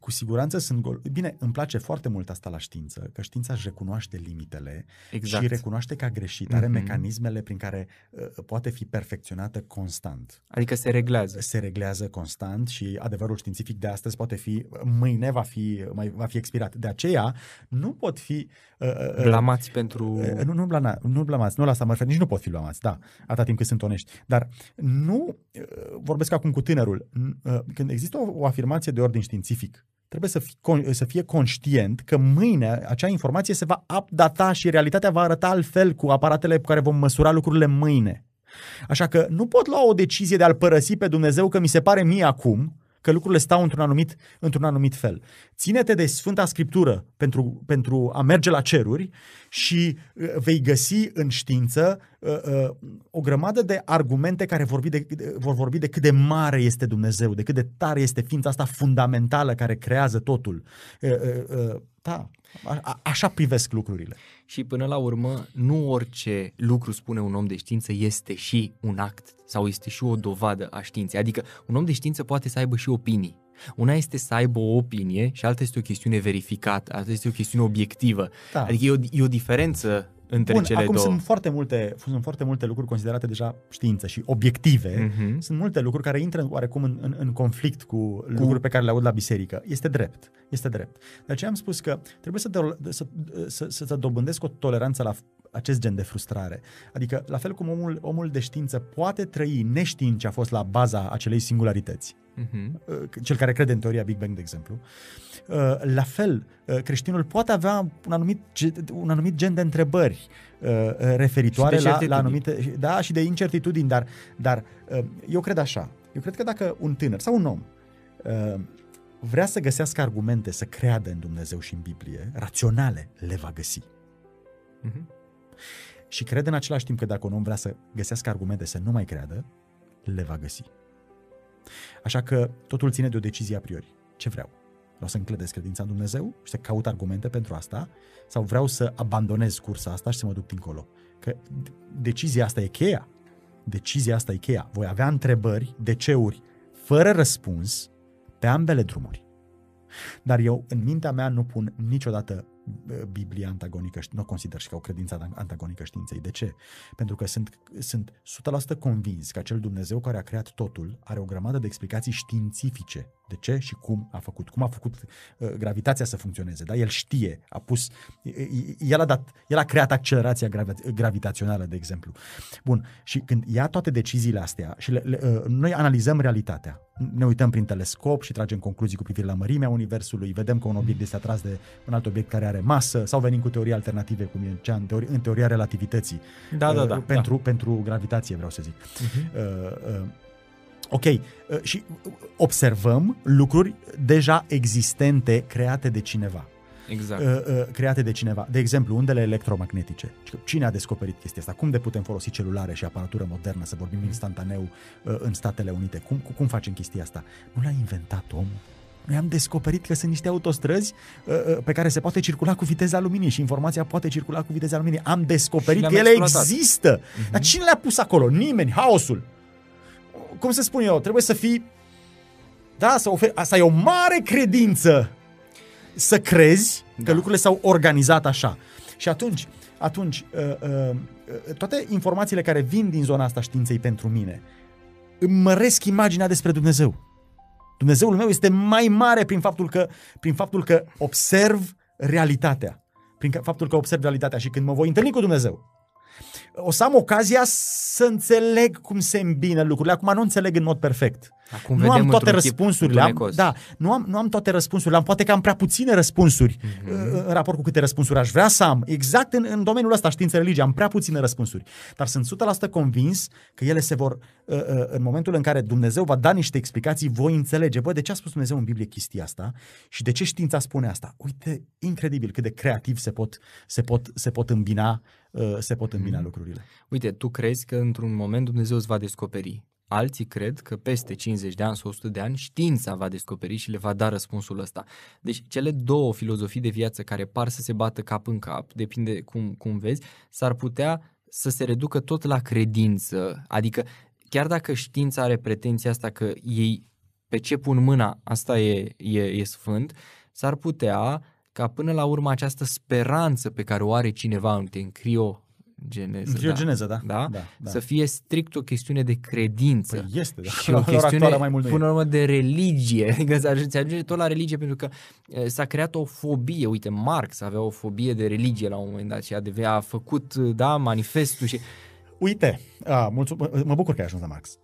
cu siguranță sunt gol. Bine, îmi place foarte mult asta la știință, că știința își recunoaște limitele Exact. și recunoaște că a greșit, are Mhm. mecanismele prin care uh, poate fi perfecționată constant. Adică se reglează. Se reglează constant și adevărul științific de astăzi poate fi, mâine va fi, mai, va fi expirat. De aceea nu pot fi... Uh, uh, Blamați pentru... Uh, Nu, nu, blana, nu blamați, nu la asta mă refer, nici nu pot fi blamați, da, atâta timp cât sunt onești. Dar nu, uh, vorbesc acum cu tânărul, n- uh, când există o, o afirmație de ordin științific, trebuie să, fi, con- să fie conștient că mâine acea informație se va updata și realitatea va arăta altfel cu aparatele cu care vom măsura lucrurile mâine. Așa că nu pot lua o decizie de a-L părăsi pe Dumnezeu că mi se pare mie acum că lucrurile stau într-un anumit, într-un anumit fel. Ține-te de Sfânta Scriptură pentru, pentru a merge la ceruri și uh, vei găsi în știință uh, uh, o grămadă de argumente care vorbi de, de- vor vorbi de cât de mare este Dumnezeu, de cât de tare este ființa asta fundamentală care creează totul. Uh, uh, uh, da, a, a, așa privesc lucrurile. Și până la urmă, nu orice lucru spune un om de știință este și un act sau este și o dovadă a științei. Adică un om de știință poate să aibă și opinii. Una este să aibă o opinie și alta este o chestiune verificată, alta este o chestiune obiectivă. Da. Adică e o, e o diferență între Bun, cele acum două. sunt foarte, multe, sunt foarte multe lucruri considerate deja știință și obiective. Mhm. Sunt multe lucruri care intră oarecum în, în, în conflict cu, cu lucruri pe care le aud la biserică. Este drept. Este drept. De aceea am spus că trebuie să, de, să, să, să, să dobândesc o toleranță la acest gen de frustrare. Adică, la fel cum omul, omul de știință poate trăi neștiind ce a fost la baza acelei singularități, Mhm. uh, cel care crede în teoria Big Bang, de exemplu, uh, la fel, uh, creștinul poate avea un anumit, ge- un anumit gen de întrebări uh, uh, referitoare Și de la, la certitudini. anumite, da, și de incertitudini, dar, dar uh, eu cred așa, eu cred că dacă un tânăr sau un om uh, vrea să găsească argumente să creadă în Dumnezeu și în Biblie, raționale, le va găsi. Mhm. Și cred în același timp că dacă un om vrea să găsească argumente să nu mai creadă, le va găsi. Așa că totul ține de o decizie a priori. Ce vreau? Vreau să înclădesc credința în Dumnezeu și să caut argumente pentru asta sau vreau să abandonez cursa asta și să mă duc dincolo? Că decizia asta e cheia. Decizia asta e cheia. Voi avea întrebări, de-ceuri, fără răspuns pe ambele drumuri. Dar eu, în mintea mea, nu pun niciodată uh, Biblia antagonică, nu o consider și ca o credință antagonică științei. De ce? Pentru că sunt, sunt 100% convins că acel Dumnezeu care a creat totul are o grămadă de explicații științifice. De ce și cum a făcut, cum a făcut uh, gravitația să funcționeze. Da? El știe, a pus, el a, dat, el a creat accelerația gravi- gravitațională, de exemplu. Bun, și când ia toate deciziile astea și le, le, uh, noi analizăm realitatea, ne uităm prin telescop și tragem concluzii cu privire la mărimea Universului, vedem că un obiect este atras de un alt obiect care are masă sau venim cu teorii alternative, cum e cea în, teori, în teoria relativității. Da, da, uh, da. Pentru, pentru gravitație, vreau să zic. Mhm. Uh, uh, ok, uh, și observăm lucruri deja existente create de cineva. Exact. Uh, uh, create de cineva. De exemplu, undele electromagnetice. Cine a descoperit chestia asta? Cum de putem folosi celulare și aparatură modernă să vorbim instantaneu uh, în Statele Unite? Cum, cum facem chestia asta? Nu l-a inventat omul. Noi am descoperit că sunt niște autostrăzi uh, uh, pe care se poate circula cu viteza luminii și informația poate circula cu viteza luminii. Am descoperit Și că le-am ele exploatat. există. Uh-huh. Dar cine le-a pus acolo? Nimeni. Haosul. Cum să spun eu? Trebuie să fii... Da, să oferi... Asta e o mare credință să crezi că Da. lucrurile s-au organizat așa. Și atunci, atunci uh, uh, uh, toate informațiile care vin din zona asta științei pentru mine îmi măresc imaginea despre Dumnezeu. Dumnezeul meu este mai mare prin faptul că, prin faptul că observ realitatea. Prin că- faptul că observ realitatea și când mă voi întâlni cu Dumnezeu, o să am ocazia să înțeleg cum se îmbină lucrurile. Acum nu înțeleg în mod perfect. Acum nu vedem am toate într-un tip răspunsurile. Am, întunecos. da, nu am, nu am toate răspunsurile. Am poate că am prea puține răspunsuri Mhm. mm-hmm. în raport cu câte răspunsuri aș vrea să am. Exact în, în domeniul ăsta, știință, religie, am prea puține răspunsuri. Dar sunt 100% convins că ele se vor, uh, uh, în momentul în care Dumnezeu va da niște explicații, voi înțelege, bă, de ce a spus Dumnezeu în Biblie chestia asta și de ce știința spune asta. Uite, incredibil cât de creativ se pot, se pot, se pot îmbina, uh, se pot îmbina Mhm. lucrurile. Uite, tu crezi că într-un moment Dumnezeu îți va descoperi. Alții cred că peste 50 de ani sau 100 de ani știința va descoperi și le va da răspunsul ăsta. Deci cele două filozofii de viață care par să se bată cap în cap, depinde cum, cum vezi, s-ar putea să se reducă tot la credință. Adică chiar dacă știința are pretenția asta că ei pe ce pun mâna, asta e, e, e sfânt, s-ar putea ca până la urmă această speranță pe care o are cineva în crio geneză, Criogeneză, da. Da? da, da. să fie strict o chestiune de credință. Păi este, da. și La o ora chestiune, actuală mai mult nu e. până la urmă, de religie. (laughs) Adică se ajunge, se ajunge tot la religie pentru că e, s-a creat o fobie. Uite, Marx avea o fobie de religie la un moment dat și a, deve- a făcut, da, manifestul și... Uite, a, mulțum- mă bucur că ai ajuns la Marx.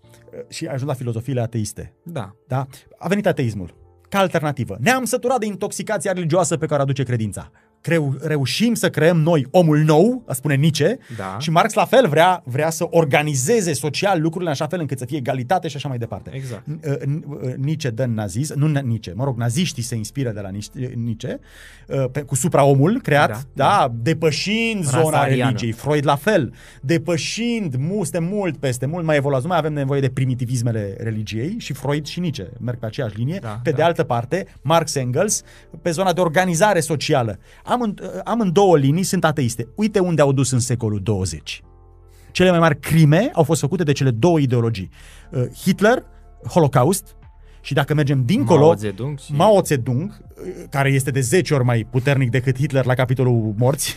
Și ai ajuns la filozofiile ateiste. Da, Da? A venit ateismul ca alternativă. Ne-am săturat de intoxicația religioasă pe care o aduce credința. Creu, reușim să creăm noi omul nou, spune Nietzsche, da. și Marx la fel vrea, vrea să organizeze social lucrurile în așa fel încât să fie egalitate și așa mai departe. Exact. N- uh, n- uh, Nietzsche dă în nazism, nu Nietzsche, mă rog, naziștii se inspiră de la Nietzsche, Nietzsche uh, pe, cu supraomul creat, da, Da, da, depășind Rasa zona ariană. religiei. Freud la fel, depășind, mu- suntem mult peste, mult mai evoluați, nu mai avem nevoie de primitivismele religiei și Freud și Nietzsche merg pe aceeași linie. Da, pe da. de altă parte, Marx Engels, pe zona de organizare socială. Am în, am în două linii, sunt ateiste. Uite unde au dus în secolul 20. Cele mai mari crime au fost făcute de cele două ideologii. Uh, Hitler, Holocaust, și dacă mergem dincolo, Mao Zedong și... Mao Zedong, uh, care este de 10 ori mai puternic decât Hitler la capitolul morți,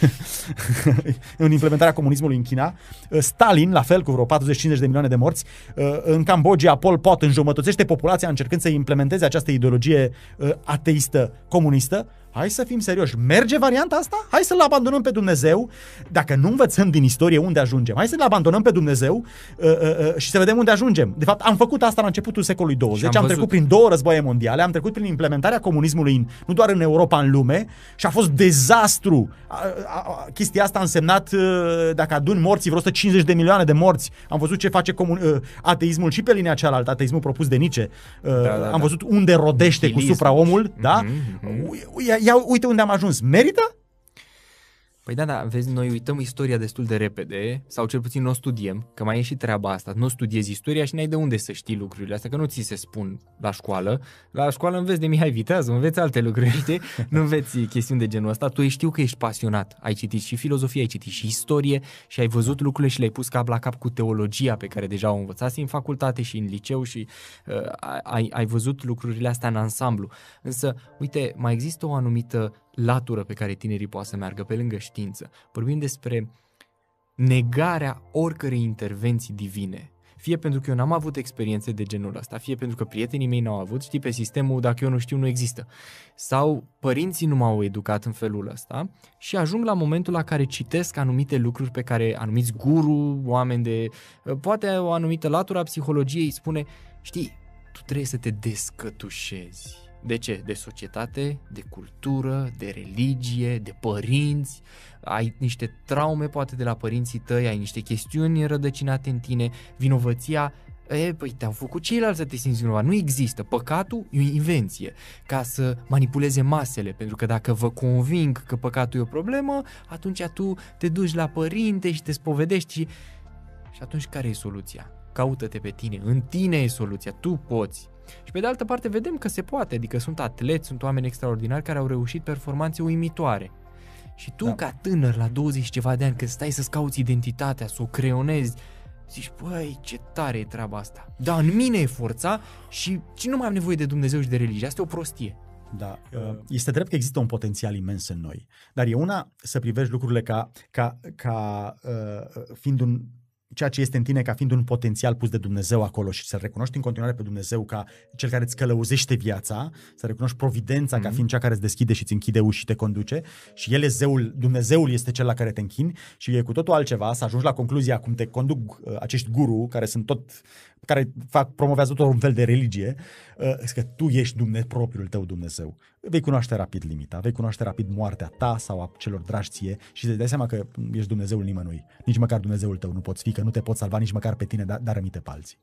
(laughs) în implementarea comunismului în China, uh, Stalin, la fel, cu vreo 40-50 de milioane de morți, uh, în Cambodgia, Pol Pot înjumătățește populația încercând să implementeze această ideologie uh, ateistă comunistă, Hai să fim serioși. Merge varianta asta? Hai să-L abandonăm pe Dumnezeu. Dacă nu învățăm din istorie unde ajungem, hai să-L abandonăm pe Dumnezeu uh, uh, uh, și să vedem unde ajungem. De fapt, am făcut asta la începutul secolului 20. Și Am, am am văzut. trecut prin două războaie mondiale, am trecut prin implementarea comunismului în, nu doar în Europa, în lume și a fost dezastru. A, a, a, chestia asta a însemnat, uh, dacă adun morții, vreo 150 de milioane de morți. Am văzut ce face comun, uh, ateismul și pe linia cealaltă, ateismul propus de Nietzsche. Uh, Da, da, am da. văzut unde rodește cu Nihilism. supraomul, da? Mhm, mhm. Ia, ia, uite unde am ajuns. Merită? Păi da, da, vezi, noi uităm istoria destul de repede, sau cel puțin nu o studiem, că mai e și treaba asta, nu studiezi istoria și n-ai de unde să știi lucrurile astea, că nu ți se spun la școală. La școală înveți de Mihai Vitează, înveți alte lucruri, (laughs) știi? Nu înveți chestiuni de genul ăsta. Tu știu că ești pasionat, ai citit și filozofie, ai citit și istorie și ai văzut lucrurile și le-ai pus cap la cap cu teologia pe care deja o învățați în facultate și în liceu și uh, ai, ai văzut lucrurile astea în ansamblu. Însă, uite, mai există o anumită latură pe care tinerii poate să meargă pe lângă știință. Vorbim despre negarea oricărei intervenții divine. Fie pentru că eu n-am avut experiențe de genul ăsta, fie pentru că prietenii mei n-au avut, știi, pe sistemul dacă eu nu știu, nu există. Sau părinții nu m-au educat în felul ăsta și ajung la momentul la care citesc anumite lucruri pe care anumiți guru, oameni de... Poate o anumită latură a psihologiei spune, știi, tu trebuie să te descătușezi. De ce? De societate, de cultură, de religie, de părinți, ai niște traume poate de la părinții tăi, ai niște chestiuni rădăcinate în tine, vinovăția E, păi te-au făcut ceilalți să te simți vinovat. Nu există. Păcatul e o invenție ca să manipuleze masele, pentru că dacă vă conving că păcatul e o problemă, atunci tu te duci la părinte și te spovedești și... Și atunci care e soluția? Caută-te pe tine, în tine e soluția, tu poți. Și pe de altă parte vedem că se poate, adică sunt atleți, sunt oameni extraordinari care au reușit performanțe uimitoare. Și tu, da. Da. ca tânăr, la 20 și ceva de ani, când stai să-ți cauți identitatea, să o creionezi, zici, băi, ce tare e treaba asta. Da, în mine e forța și, și nu mai am nevoie de Dumnezeu și de religie. Asta e o prostie. Da, uh, este drept că există un potențial imens în noi, dar e una să privești lucrurile ca, ca, ca uh, fiind un ceea ce este în tine ca fiind un potențial pus de Dumnezeu acolo și să recunoști în continuare pe Dumnezeu ca cel care îți călăuzește viața, să recunoști providența mm-hmm. ca fiind cea care îți deschide și îți închide uși și te conduce și El e zeul, Dumnezeul este cel la care te închini și e cu totul altceva să ajungi la concluzia cum te conduc uh, acești guru care sunt tot care fac, promovează tot un fel de religie, uh, că tu ești Dumne, propriul tău Dumnezeu. Vei cunoaște rapid limita, vei cunoaște rapid moartea ta sau a celor dragi ție și îți dai seama că ești Dumnezeul nimănui. Nici măcar Dumnezeul tău nu poți fi, că nu te poți salva nici măcar pe tine, dar, dar rămite pe alții.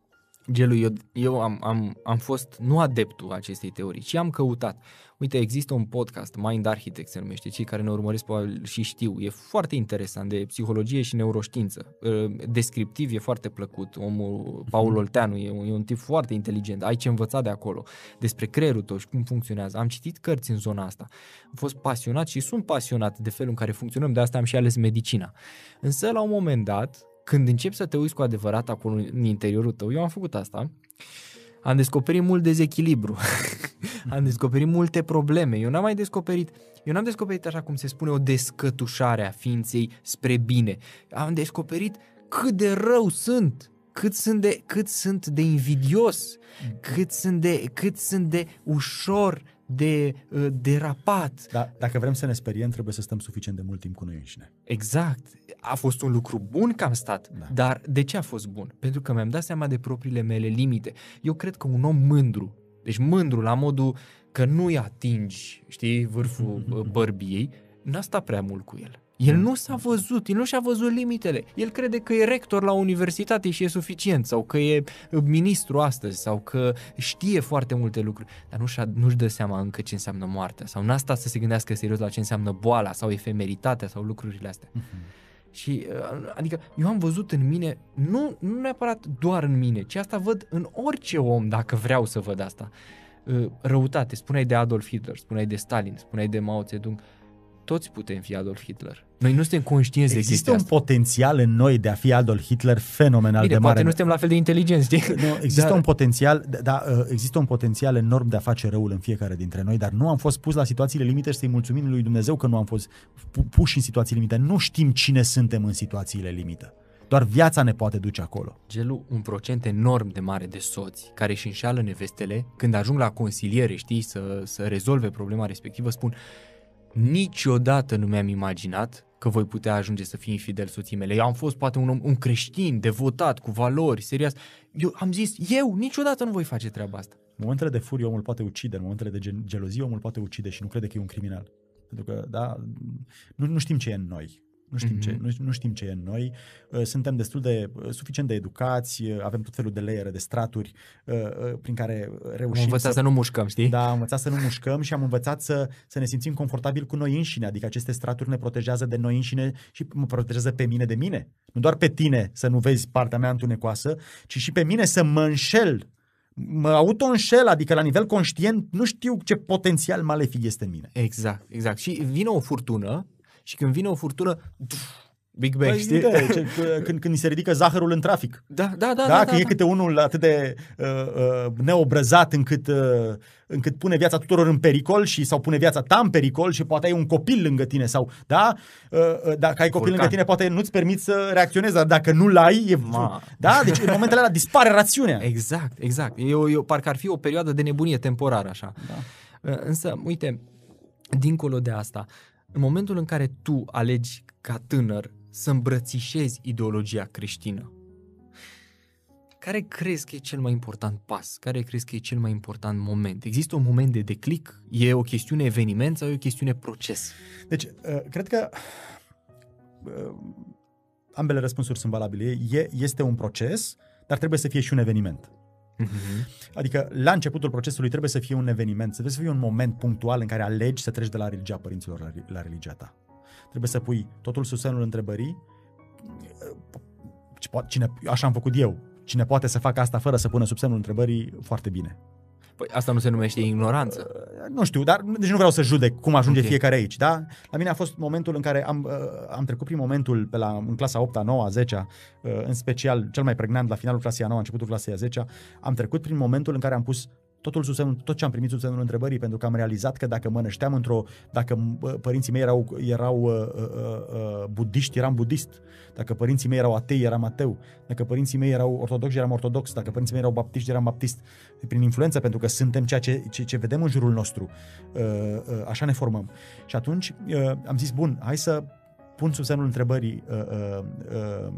Gelu, eu, eu am, am, am fost nu adeptul acestei teorii, ci am căutat. Uite, există un podcast, Mind Architect se numește, cei care ne urmăresc probabil și știu. E foarte interesant de psihologie și neuroștiință. Uh, Descriptiv e foarte plăcut. Omul, Paul Olteanu, e un, e un tip foarte inteligent. Ai ce învăța de acolo despre creierul tău și cum funcționează. Am citit cărți în zona asta. Am fost pasionat și sunt pasionat de felul în care funcționăm, de asta am și ales medicina. Însă, la un moment dat, când începi să te uiți cu adevărat acolo în interiorul tău, eu am făcut asta, am descoperit mult dezechilibru, (laughs) am descoperit multe probleme. Eu n-am mai descoperit, eu n-am descoperit așa cum se spune o descătușare a ființei spre bine. Am descoperit cât de rău sunt, cât sunt de, cât sunt de invidios, cât sunt de, cât sunt de ușor de uh, derapat. Da, dacă vrem să ne speriem, trebuie să stăm suficient de mult timp cu noi înșine. Exact. A fost un lucru bun că am stat, da. dar de ce a fost bun? Pentru că mi-am dat seama de propriile mele limite. Eu cred că un om mândru, deci mândru la modul că nu-i atingi, știi, vârful bărbiei, n-a stat prea mult cu el. El nu s-a văzut, el nu și-a văzut limitele. El crede că e rector la universitate și e suficient, sau că e ministru astăzi, sau că știe foarte multe lucruri, dar nu-și, nu-și dă seama încă ce înseamnă moartea, sau n-a stat să se gândească serios la ce înseamnă boala, sau efemeritatea, sau lucrurile astea. Uh-huh. Și, uh, adică, eu am văzut în mine, nu, nu neapărat doar în mine, ci asta văd în orice om, dacă vreau să văd asta. Uh, răutate, spuneai de Adolf Hitler, spuneai de Stalin, spuneai de Mao Zedong, toți putem fi Adolf Hitler. Noi nu suntem conștienți Există de chestia un asta. potențial în noi de a fi Adolf Hitler fenomenal Bine, de mare. poate nu suntem la fel de inteligenți, știi? Nu, există dar... un potențial, da, există un potențial enorm de a face răul în fiecare dintre noi, dar nu am fost pus la situațiile limite și să-i mulțumim lui Dumnezeu că nu am fost puși în situații limite. Nu știm cine suntem în situațiile limite. Doar viața ne poate duce acolo. Gelu, un procent enorm de mare de soți care își înșeală nevestele, când ajung la consiliere, știi, să, să rezolve problema respectivă, spun niciodată nu mi-am imaginat că voi putea ajunge să fii infidel soții mele. Eu am fost poate un om, un creștin, devotat, cu valori, serios. Eu am zis, eu niciodată nu voi face treaba asta. În momentele de furie omul poate ucide, în momentele de gelozie omul poate ucide și nu crede că e un criminal. Pentru că, da, nu, nu știm ce e în noi. Nu știm, mm-hmm. ce, nu, nu știm ce e în noi. Uh, suntem destul de, uh, suficient de educați, uh, avem tot felul de layere, de straturi prin care reușim Am învățat să, să nu mușcăm, știi? Da, am învățat să nu mușcăm și am învățat să, să ne simțim confortabil cu noi înșine. Adică aceste straturi ne protejează de noi înșine și mă protejează pe mine de mine. Nu doar pe tine să nu vezi partea mea întunecoasă, ci și pe mine să mă înșel mă auto-înșel, adică la nivel conștient nu știu ce potențial malefic este în mine. Exact, exact. Și vine o furtună și când vine o furtună, Big Bang, păi, știi? De, ce, (laughs) când, când ni se ridică zahărul în trafic. Da, da, da. Da, da, când da, e da. câte unul atât de uh, uh, neobrăzat încât, uh, încât pune viața tuturor în pericol și sau pune viața ta în pericol și poate ai un copil lângă tine sau, da, uh, uh, dacă ai copil Vulcan. lângă tine poate nu-ți permiți să reacționezi, dar dacă nu l-ai, e... Ma. Da, deci în momentele alea dispare rațiunea. Exact, exact. Eu, eu, parcă ar fi o perioadă de nebunie temporară așa. Da. Uh, însă, uite, dincolo de asta, în momentul în care tu alegi ca tânăr să îmbrățișezi ideologia creștină, care crezi că e cel mai important pas? Care crezi că e cel mai important moment? Există un moment de declic? E o chestiune eveniment sau e o chestiune proces? Deci, cred că ambele răspunsuri sunt valabile. este un proces, dar trebuie să fie și un eveniment. Uh-huh. Adică la începutul procesului trebuie să fie un eveniment, trebuie să fie un moment punctual în care alegi să treci de la religia părinților la, la religia ta. Trebuie să pui totul sub semnul întrebării. Cine, așa am făcut eu. Cine poate să facă asta fără să pună sub semnul întrebării, foarte bine. Păi asta nu se numește ignoranță. Uh, nu știu, dar deci nu vreau să judec cum ajunge okay. fiecare aici, da? La mine a fost momentul în care am, uh, am trecut prin momentul pe la, în clasa 8 9 10 uh, în special cel mai pregnant la finalul clasei a 9 începutul clasei a 10 am trecut prin momentul în care am pus totul sub semnul, tot ce am primit sub semnul întrebării, pentru că am realizat că dacă mă nășteam într-o, dacă părinții mei erau, erau uh, uh, uh, budiști, eram budist, dacă părinții mei erau atei, eram ateu, dacă părinții mei erau ortodoxi, eram ortodox, dacă părinții mei erau baptiști, eram baptist, prin influență, pentru că suntem ceea ce, ce, ce vedem în jurul nostru, uh, uh, așa ne formăm. Și atunci uh, am zis, bun, hai să pun sub semnul întrebării uh, uh, uh,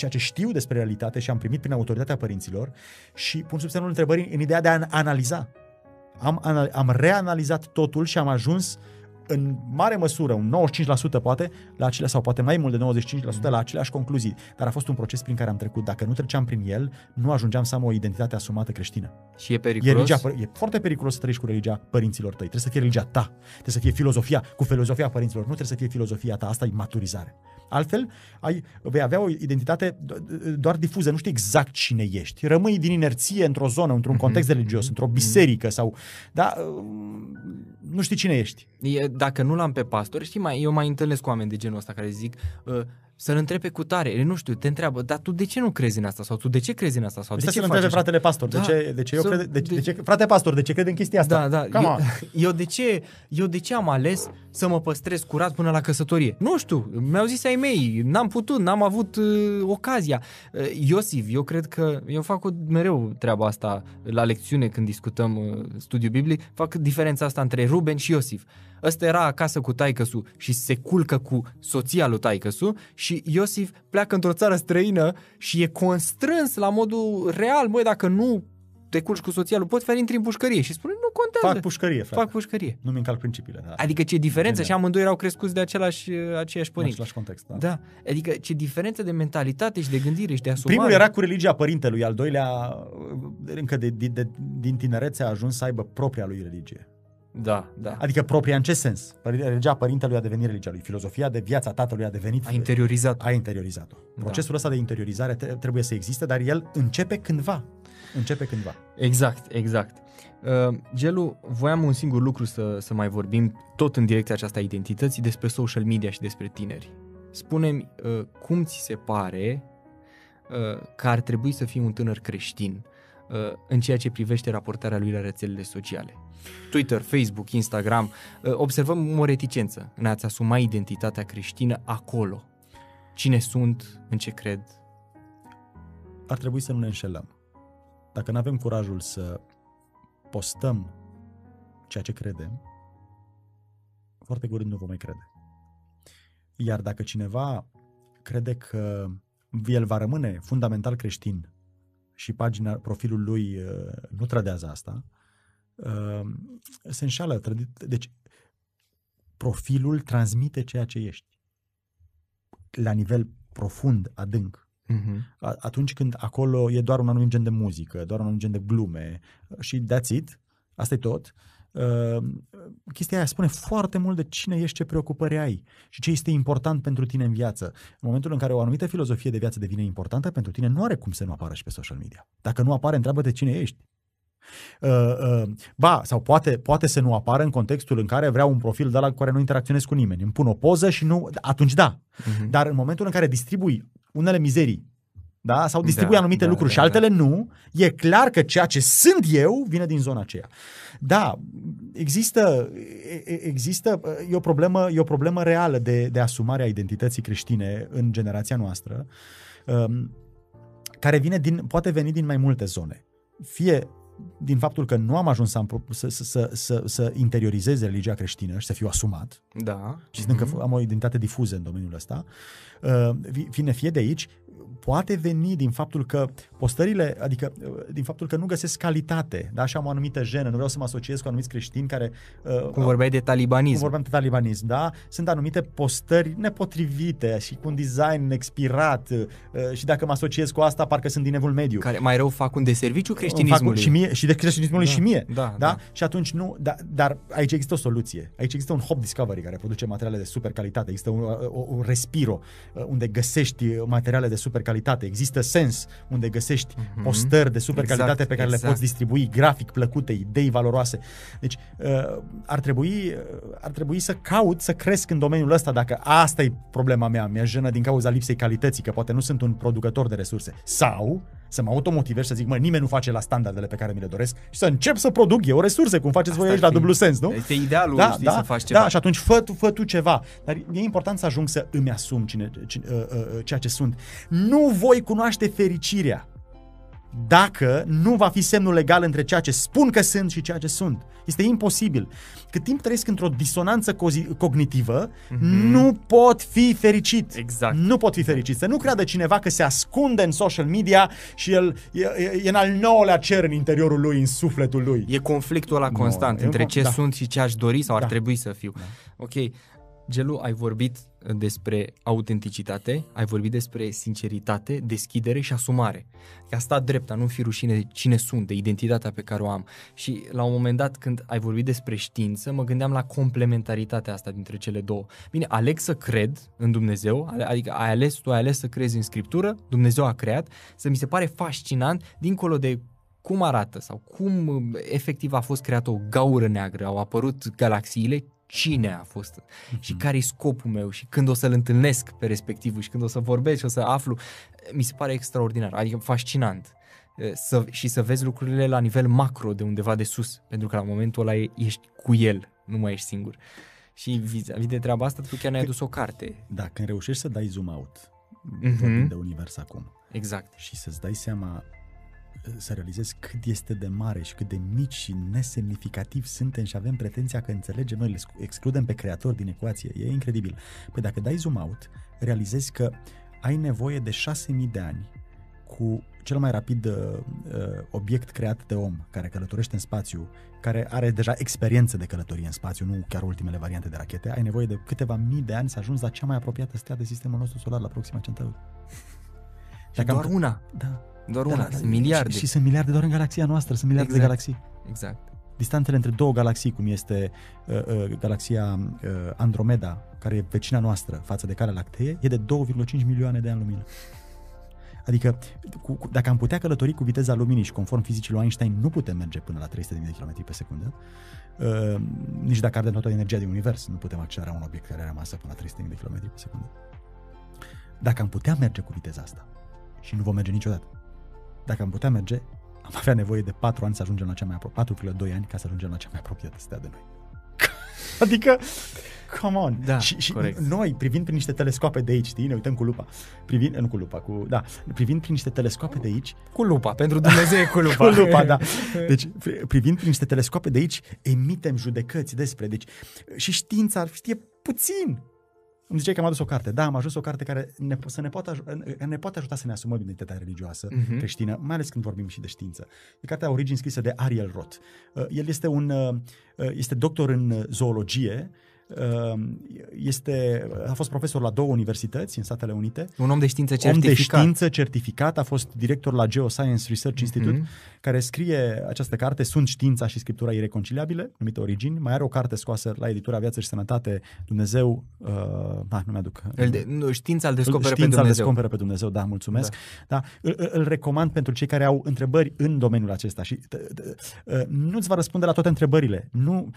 ceea ce știu despre realitate și am primit prin autoritatea părinților și pun sub semnul întrebării în ideea de a analiza. Am, am reanalizat totul și am ajuns în mare măsură, un 95% poate, la acele, sau poate mai mult de 95% la aceleași concluzii. Dar a fost un proces prin care am trecut. Dacă nu treceam prin el, nu ajungeam să am o identitate asumată creștină. Și e periculos? E, religia, e foarte periculos să trăiești cu religia părinților tăi. Trebuie să fie religia ta. Trebuie să fie filozofia, cu filozofia părinților. Nu trebuie să fie filozofia ta. Asta e maturizare. Altfel, ai, vei avea o identitate doar difuză, nu știi exact cine ești. Rămâi din inerție într-o zonă, într-un mhm. context religios, într-o mhm. biserică sau... Da, nu știi cine ești. Dacă nu l-am pe pastor, știi, mai, eu mai întâlnesc cu oameni de genul ăsta care zic uh, să-l întrebe cu tare, nu știu, te întreabă, dar tu de ce nu crezi în asta? Sau tu de ce crezi în asta? Sau de Stai ce să-l faci întrebe așa? fratele pastor, de Da. ce, de ce eu Să- cred, de, de, de- ce, frate pastor, de ce crede în chestia asta? Da, da. Come Eu, on. eu, de ce, eu de ce am ales să mă păstrez curat până la căsătorie? Nu știu, mi-au zis ai mei, n-am putut, n-am avut uh, ocazia. Uh, Iosif, eu cred că, eu fac o, mereu treaba asta la lecțiune când discutăm uh, studiul biblic, fac diferența asta între Ruben și Iosif. Ăsta era acasă cu taicăsu și se culcă cu soția lui taicăsu și Iosif pleacă într-o țară străină și e constrâns la modul real, măi, dacă nu te culci cu soția lui, poți fi intri în pușcărie și spune, nu contează. Fac pușcărie, frate. Fac pușcărie. Nu-mi încalc principiile, da. Adică ce diferență Genial. și amândoi erau crescuți de același, aceiași În părinți. același context, da. Da, adică ce diferență de mentalitate și de gândire și de asumare. Primul era cu religia părintelui, al doilea, încă de, de, de, din tinerețe a ajuns să aibă propria lui religie. Da, da. Adică propria în ce sens? Religia părintelui a devenit religia lui. Filozofia de viața tatălui a devenit... A interiorizat. a interiorizat-o. Procesul ăsta de interiorizare te- trebuie să existe, dar el începe cândva. Începe cândva. Exact, exact. Uh, Gelu, voiam un singur lucru să, să mai vorbim, tot în direcția aceasta a identității, despre social media și despre tineri. Spune-mi, uh, cum ți se pare uh, că ar trebui să fii un tânăr creștin uh, în ceea ce privește raportarea lui la rețelele sociale? Twitter, Facebook, Instagram, uh, observăm o reticență în a-ți asuma identitatea creștină acolo. Cine sunt, în ce cred, Ar trebui să nu ne înșelăm. Dacă nu avem curajul să postăm ceea ce credem, foarte curând nu vom mai crede. Iar dacă cineva crede că el va rămâne fundamental creștin și pagina, profilul lui uh, nu trădează asta, uh, se înșală. Trădi- Deci, profilul transmite ceea ce ești. La nivel profund, adânc. uh-huh. A- atunci când acolo e doar un anumit gen de muzică, doar un anumit gen de glume și that's it, asta e tot, uh, chestia aia spune foarte mult de cine ești, ce preocupări ai și ce este important pentru tine în viață. În momentul în care o anumită filozofie de viață devine importantă pentru tine, nu are cum să nu apară și pe social media. Dacă nu apare, întreabă-te cine ești. Uh, uh, ba, sau poate, poate să nu apară în contextul în care vreau un profil de la cu care nu interacționez cu nimeni. Îmi pun o poză și nu... Atunci da. Uh-huh. Dar în momentul în care distribui unele mizerii, da? sau distribui Da, anumite da, lucruri da, și altele nu, e clar că ceea ce sunt eu vine din zona aceea. Da, există, e- e- există e, o problemă, e o problemă reală de, de asumare a identității creștine în generația noastră, um, care vine din, poate veni din mai multe zone. Fie din faptul că nu am ajuns să, am, pro- să, să, să, să, să interiorizez religia creștină și să fiu asumat, Da. și mm-hmm. că am o identitate difuză în domeniul ăsta, uh, fine fie de aici, poate veni din faptul că postările, adică uh, din faptul că nu găsesc calitate, da, și am o anumită jenă, nu vreau să mă asociez cu anumiți creștini care... Uh, Cum vorbeai de cum talibanism. vorbeam de talibanism, da? Sunt anumite postări nepotrivite și cu un design expirat uh, și dacă mă asociez cu asta, parcă sunt din evul mediu. Care mai rău fac un deserviciu Îmi fac creștinismului. și, mie, și de creștinismului Da, și mie. da, da? da. Și atunci nu, da, dar aici există o soluție. Aici există un Hop Discovery care produce materiale de super calitate. Există un, o- un Respiro uh, unde găsești materiale de super calitate. Există Sens unde găsești Mhm. postări de super Exact, calitate pe care le exact. poți distribui grafic plăcute, idei valoroase. Deci uh, ar trebui, uh, ar trebui să caut să cresc în domeniul ăsta dacă asta e problema mea, mi-e jenă din cauza lipsei calității, că poate nu sunt un producător de resurse. Sau să mă automotivez și să zic, mă, nimeni nu face la standardele pe care mi le doresc și să încep să produc eu resurse, cum faceți Asta voi aici ar la fi- dublu sens, nu? Este idealul, da, știi, da, să faci ceva. Da, și atunci fă tu, fă tu ceva. Dar e important să ajung să îmi asum cine, cine, uh, uh, ceea ce sunt. Nu voi cunoaște fericirea dacă nu va fi semnul legal între ceea ce spun că sunt și ceea ce sunt. Este imposibil. Cât timp trăiesc într-o disonanță cozi- cognitivă, nu pot fi fericit. Exact. Nu pot fi fericit. Să nu creadă cineva că se ascunde în social media și el e, e, e în al nouălea cer în interiorul lui, în sufletul lui. E conflictul ăla Nu, constant e între un- ce da. sunt și ce aș dori sau ar Da. trebui să fiu. Ok, Gelu, ai vorbit despre autenticitate, ai vorbit despre sinceritate, deschidere și asumare. Că a stat drept, a nu fi rușine de cine sunt, de identitatea pe care o am. Și la un moment dat când ai vorbit despre știință, mă gândeam la complementaritatea asta dintre cele două. Bine, aleg să cred în Dumnezeu, ale- adică ai ales, tu ai ales să crezi în Scriptură, Dumnezeu a creat, să mi se pare fascinant, dincolo de cum arată sau cum uh, efectiv a fost creată o gaură neagră, au apărut galaxiile, cine a fost Mhm. și care e scopul meu și când o să-l întâlnesc pe respectivul și când o să vorbesc și o să aflu, mi se pare extraordinar, adică fascinant. Uh, Să, și să vezi lucrurile la nivel macro de undeva de sus, pentru că la momentul ăla e- ești cu el, nu mai ești singur. Și vis-a-vis de treaba asta, tu chiar ne-ai adus o carte. Da, când reușești să dai zoom out, Mhm. vorbim de univers acum, Exact. și să-ți dai seama, să realizezi cât este de mare și cât de mici și nesemnificativ suntem și avem pretenția că înțelegem noi, le sc- excludem pe creator din ecuație. E incredibil. Păi dacă dai zoom out, realizezi că ai nevoie de 6000 de ani cu cel mai rapid uh, uh, obiect creat de om care călătorește în spațiu, care are deja experiență de călătorie în spațiu, nu chiar ultimele variante de rachete, ai nevoie de câteva mii de ani să ajungi la cea mai apropiată stea de sistemul nostru solar, la Proxima Centauri. Și Dacă am doar pt- una, Da. Doar Da, una, da, da, sunt miliarde. Și, și sunt miliarde doar în galaxia noastră, sunt miliarde Exact. de galaxii. Exact. Distanțele între două galaxii, cum este uh, uh, galaxia uh, Andromeda, care e vecina noastră față de Calea Lactee, e de 2,5 milioane de ani lumină. Adică, cu, cu, dacă am putea călători cu viteza luminii și conform fizicii lui Einstein, nu putem merge până la 300.000 de km pe secundă, uh, nici dacă ardem toată energia din univers, nu putem accelera un obiect care are masă până la 300.000 de km pe secundă. Dacă am putea merge cu viteza asta, și nu vom merge niciodată, dacă am putea merge, am avea nevoie de 4 ani să ajungem la cea mai apropiată, 4,2 ani ca să ajungem la cea mai apropiată stea de noi. (laughs) adică, come on. Da, și, și corect. noi, privind prin niște telescoape de aici, știi, ne uităm cu lupa, privind, nu cu lupa, cu, da, privind prin niște telescope de aici, Cu lupa, pentru Dumnezeu e cu lupa. (laughs) cu lupa, da. Deci, pri- privind prin niște telescope de aici, emitem judecăți despre, deci, și știința știe puțin. Îmi ziceai că am adus o carte. Da, am ajuns o carte care ne, să ne, poate, aj- ne poate ajuta să ne asumăm identitatea religioasă Mhm. creștină, mai ales când vorbim și de știință. E cartea Origini scrisă de Ariel Roth. Uh, El este un uh, este doctor în uh, zoologie, uh, este, a fost profesor la două universități în Statele Unite, Un om de știință om de certificat. știință certificat, a fost director la Geoscience Research Institute, Mhm. care scrie această carte, Sunt știința și scriptura ireconciliabile, numită Origini. Mai are o carte scoasă la editura Viață și Sănătate, Dumnezeu, uh, ah, nu mi-aduc. El de, nu, știința îl descoperă știința pe îl Dumnezeu. descoperă pe Dumnezeu, da, mulțumesc. Da. Da, îl, îl- îl recomand pentru cei care au întrebări în domeniul acesta și t- t- uh, nu-ți va răspunde la toate întrebările. Nu,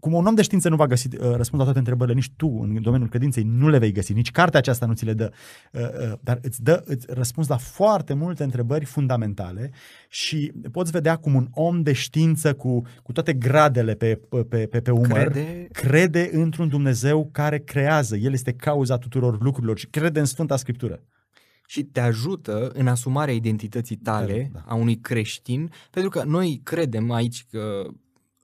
cum un om de știință nu va găsi uh, răspuns la toate întrebările, nici tu în domeniul credinței nu le vei găsi, nici cartea aceasta nu ți le dă, uh, uh, dar îți dă îți răspuns la foarte multe întrebări fundamentale și poți vedea cum un om de știință cu, cu toate gradele pe, pe, pe, pe umăr Crede crede într-un Dumnezeu care creează. El este cauza tuturor lucrurilor și crede în Sfânta Scriptură. și te ajută în asumarea identității tale, Da. a unui creștin, pentru că noi credem aici că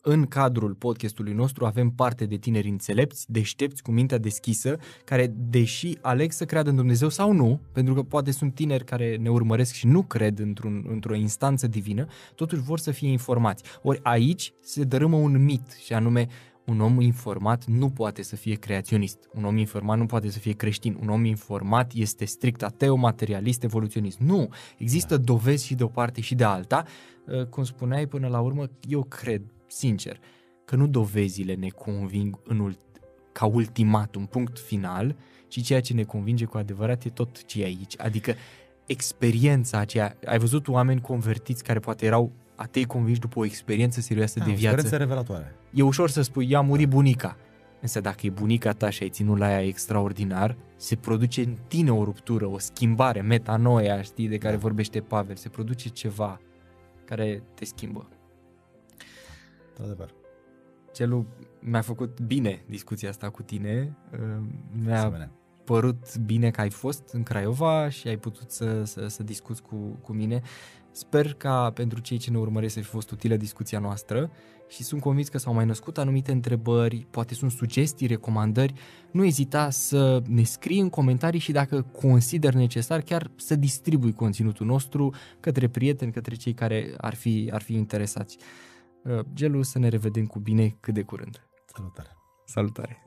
în cadrul podcastului nostru avem parte de tineri înțelepți, deștepți, cu mintea deschisă, care, deși aleg să creadă în Dumnezeu sau nu, pentru că poate sunt tineri care ne urmăresc și nu cred într-un, într-o instanță divină, totuși vor să fie informați. Ori aici se dărâmă un mit, și anume un om informat nu poate să fie creaționist, un om informat nu poate să fie creștin, un om informat este strict ateu, materialist, evoluționist. Nu, există dovezi și de o parte și de alta. Uh, Cum spuneai până la urmă, eu cred, sincer, că nu dovezile ne conving în ult- ca ultimatum, punct final, ci ceea ce ne convinge cu adevărat e tot ce e aici. Adică experiența aceea, ai văzut oameni convertiți care poate erau atei convinși după o experiență serioasă de o viață. experiență revelatoare. E ușor să spui, i-a murit bunica. Însă dacă e bunica ta și ai ținut la ea extraordinar, se produce în tine o ruptură, o schimbare, metanoia, știi, de care Da. vorbește Pavel. Se produce ceva care te schimbă. Într-adevăr. Celu, mi-a făcut bine discuția asta cu tine. Uh, Mi-a Asemenea. părut bine că ai fost în Craiova și ai putut să, să, să discuți cu, cu mine. Sper ca pentru cei ce ne urmăresc să fi fost utilă discuția noastră și sunt convins că s-au mai născut anumite întrebări, poate sunt sugestii, recomandări. Nu ezita să ne scrii în comentarii și dacă consider necesar chiar să distribui conținutul nostru către prieteni, către cei care ar fi, ar fi interesați. Uh, Gelu, să ne revedem cu bine cât de curând. Salutare. Salutare!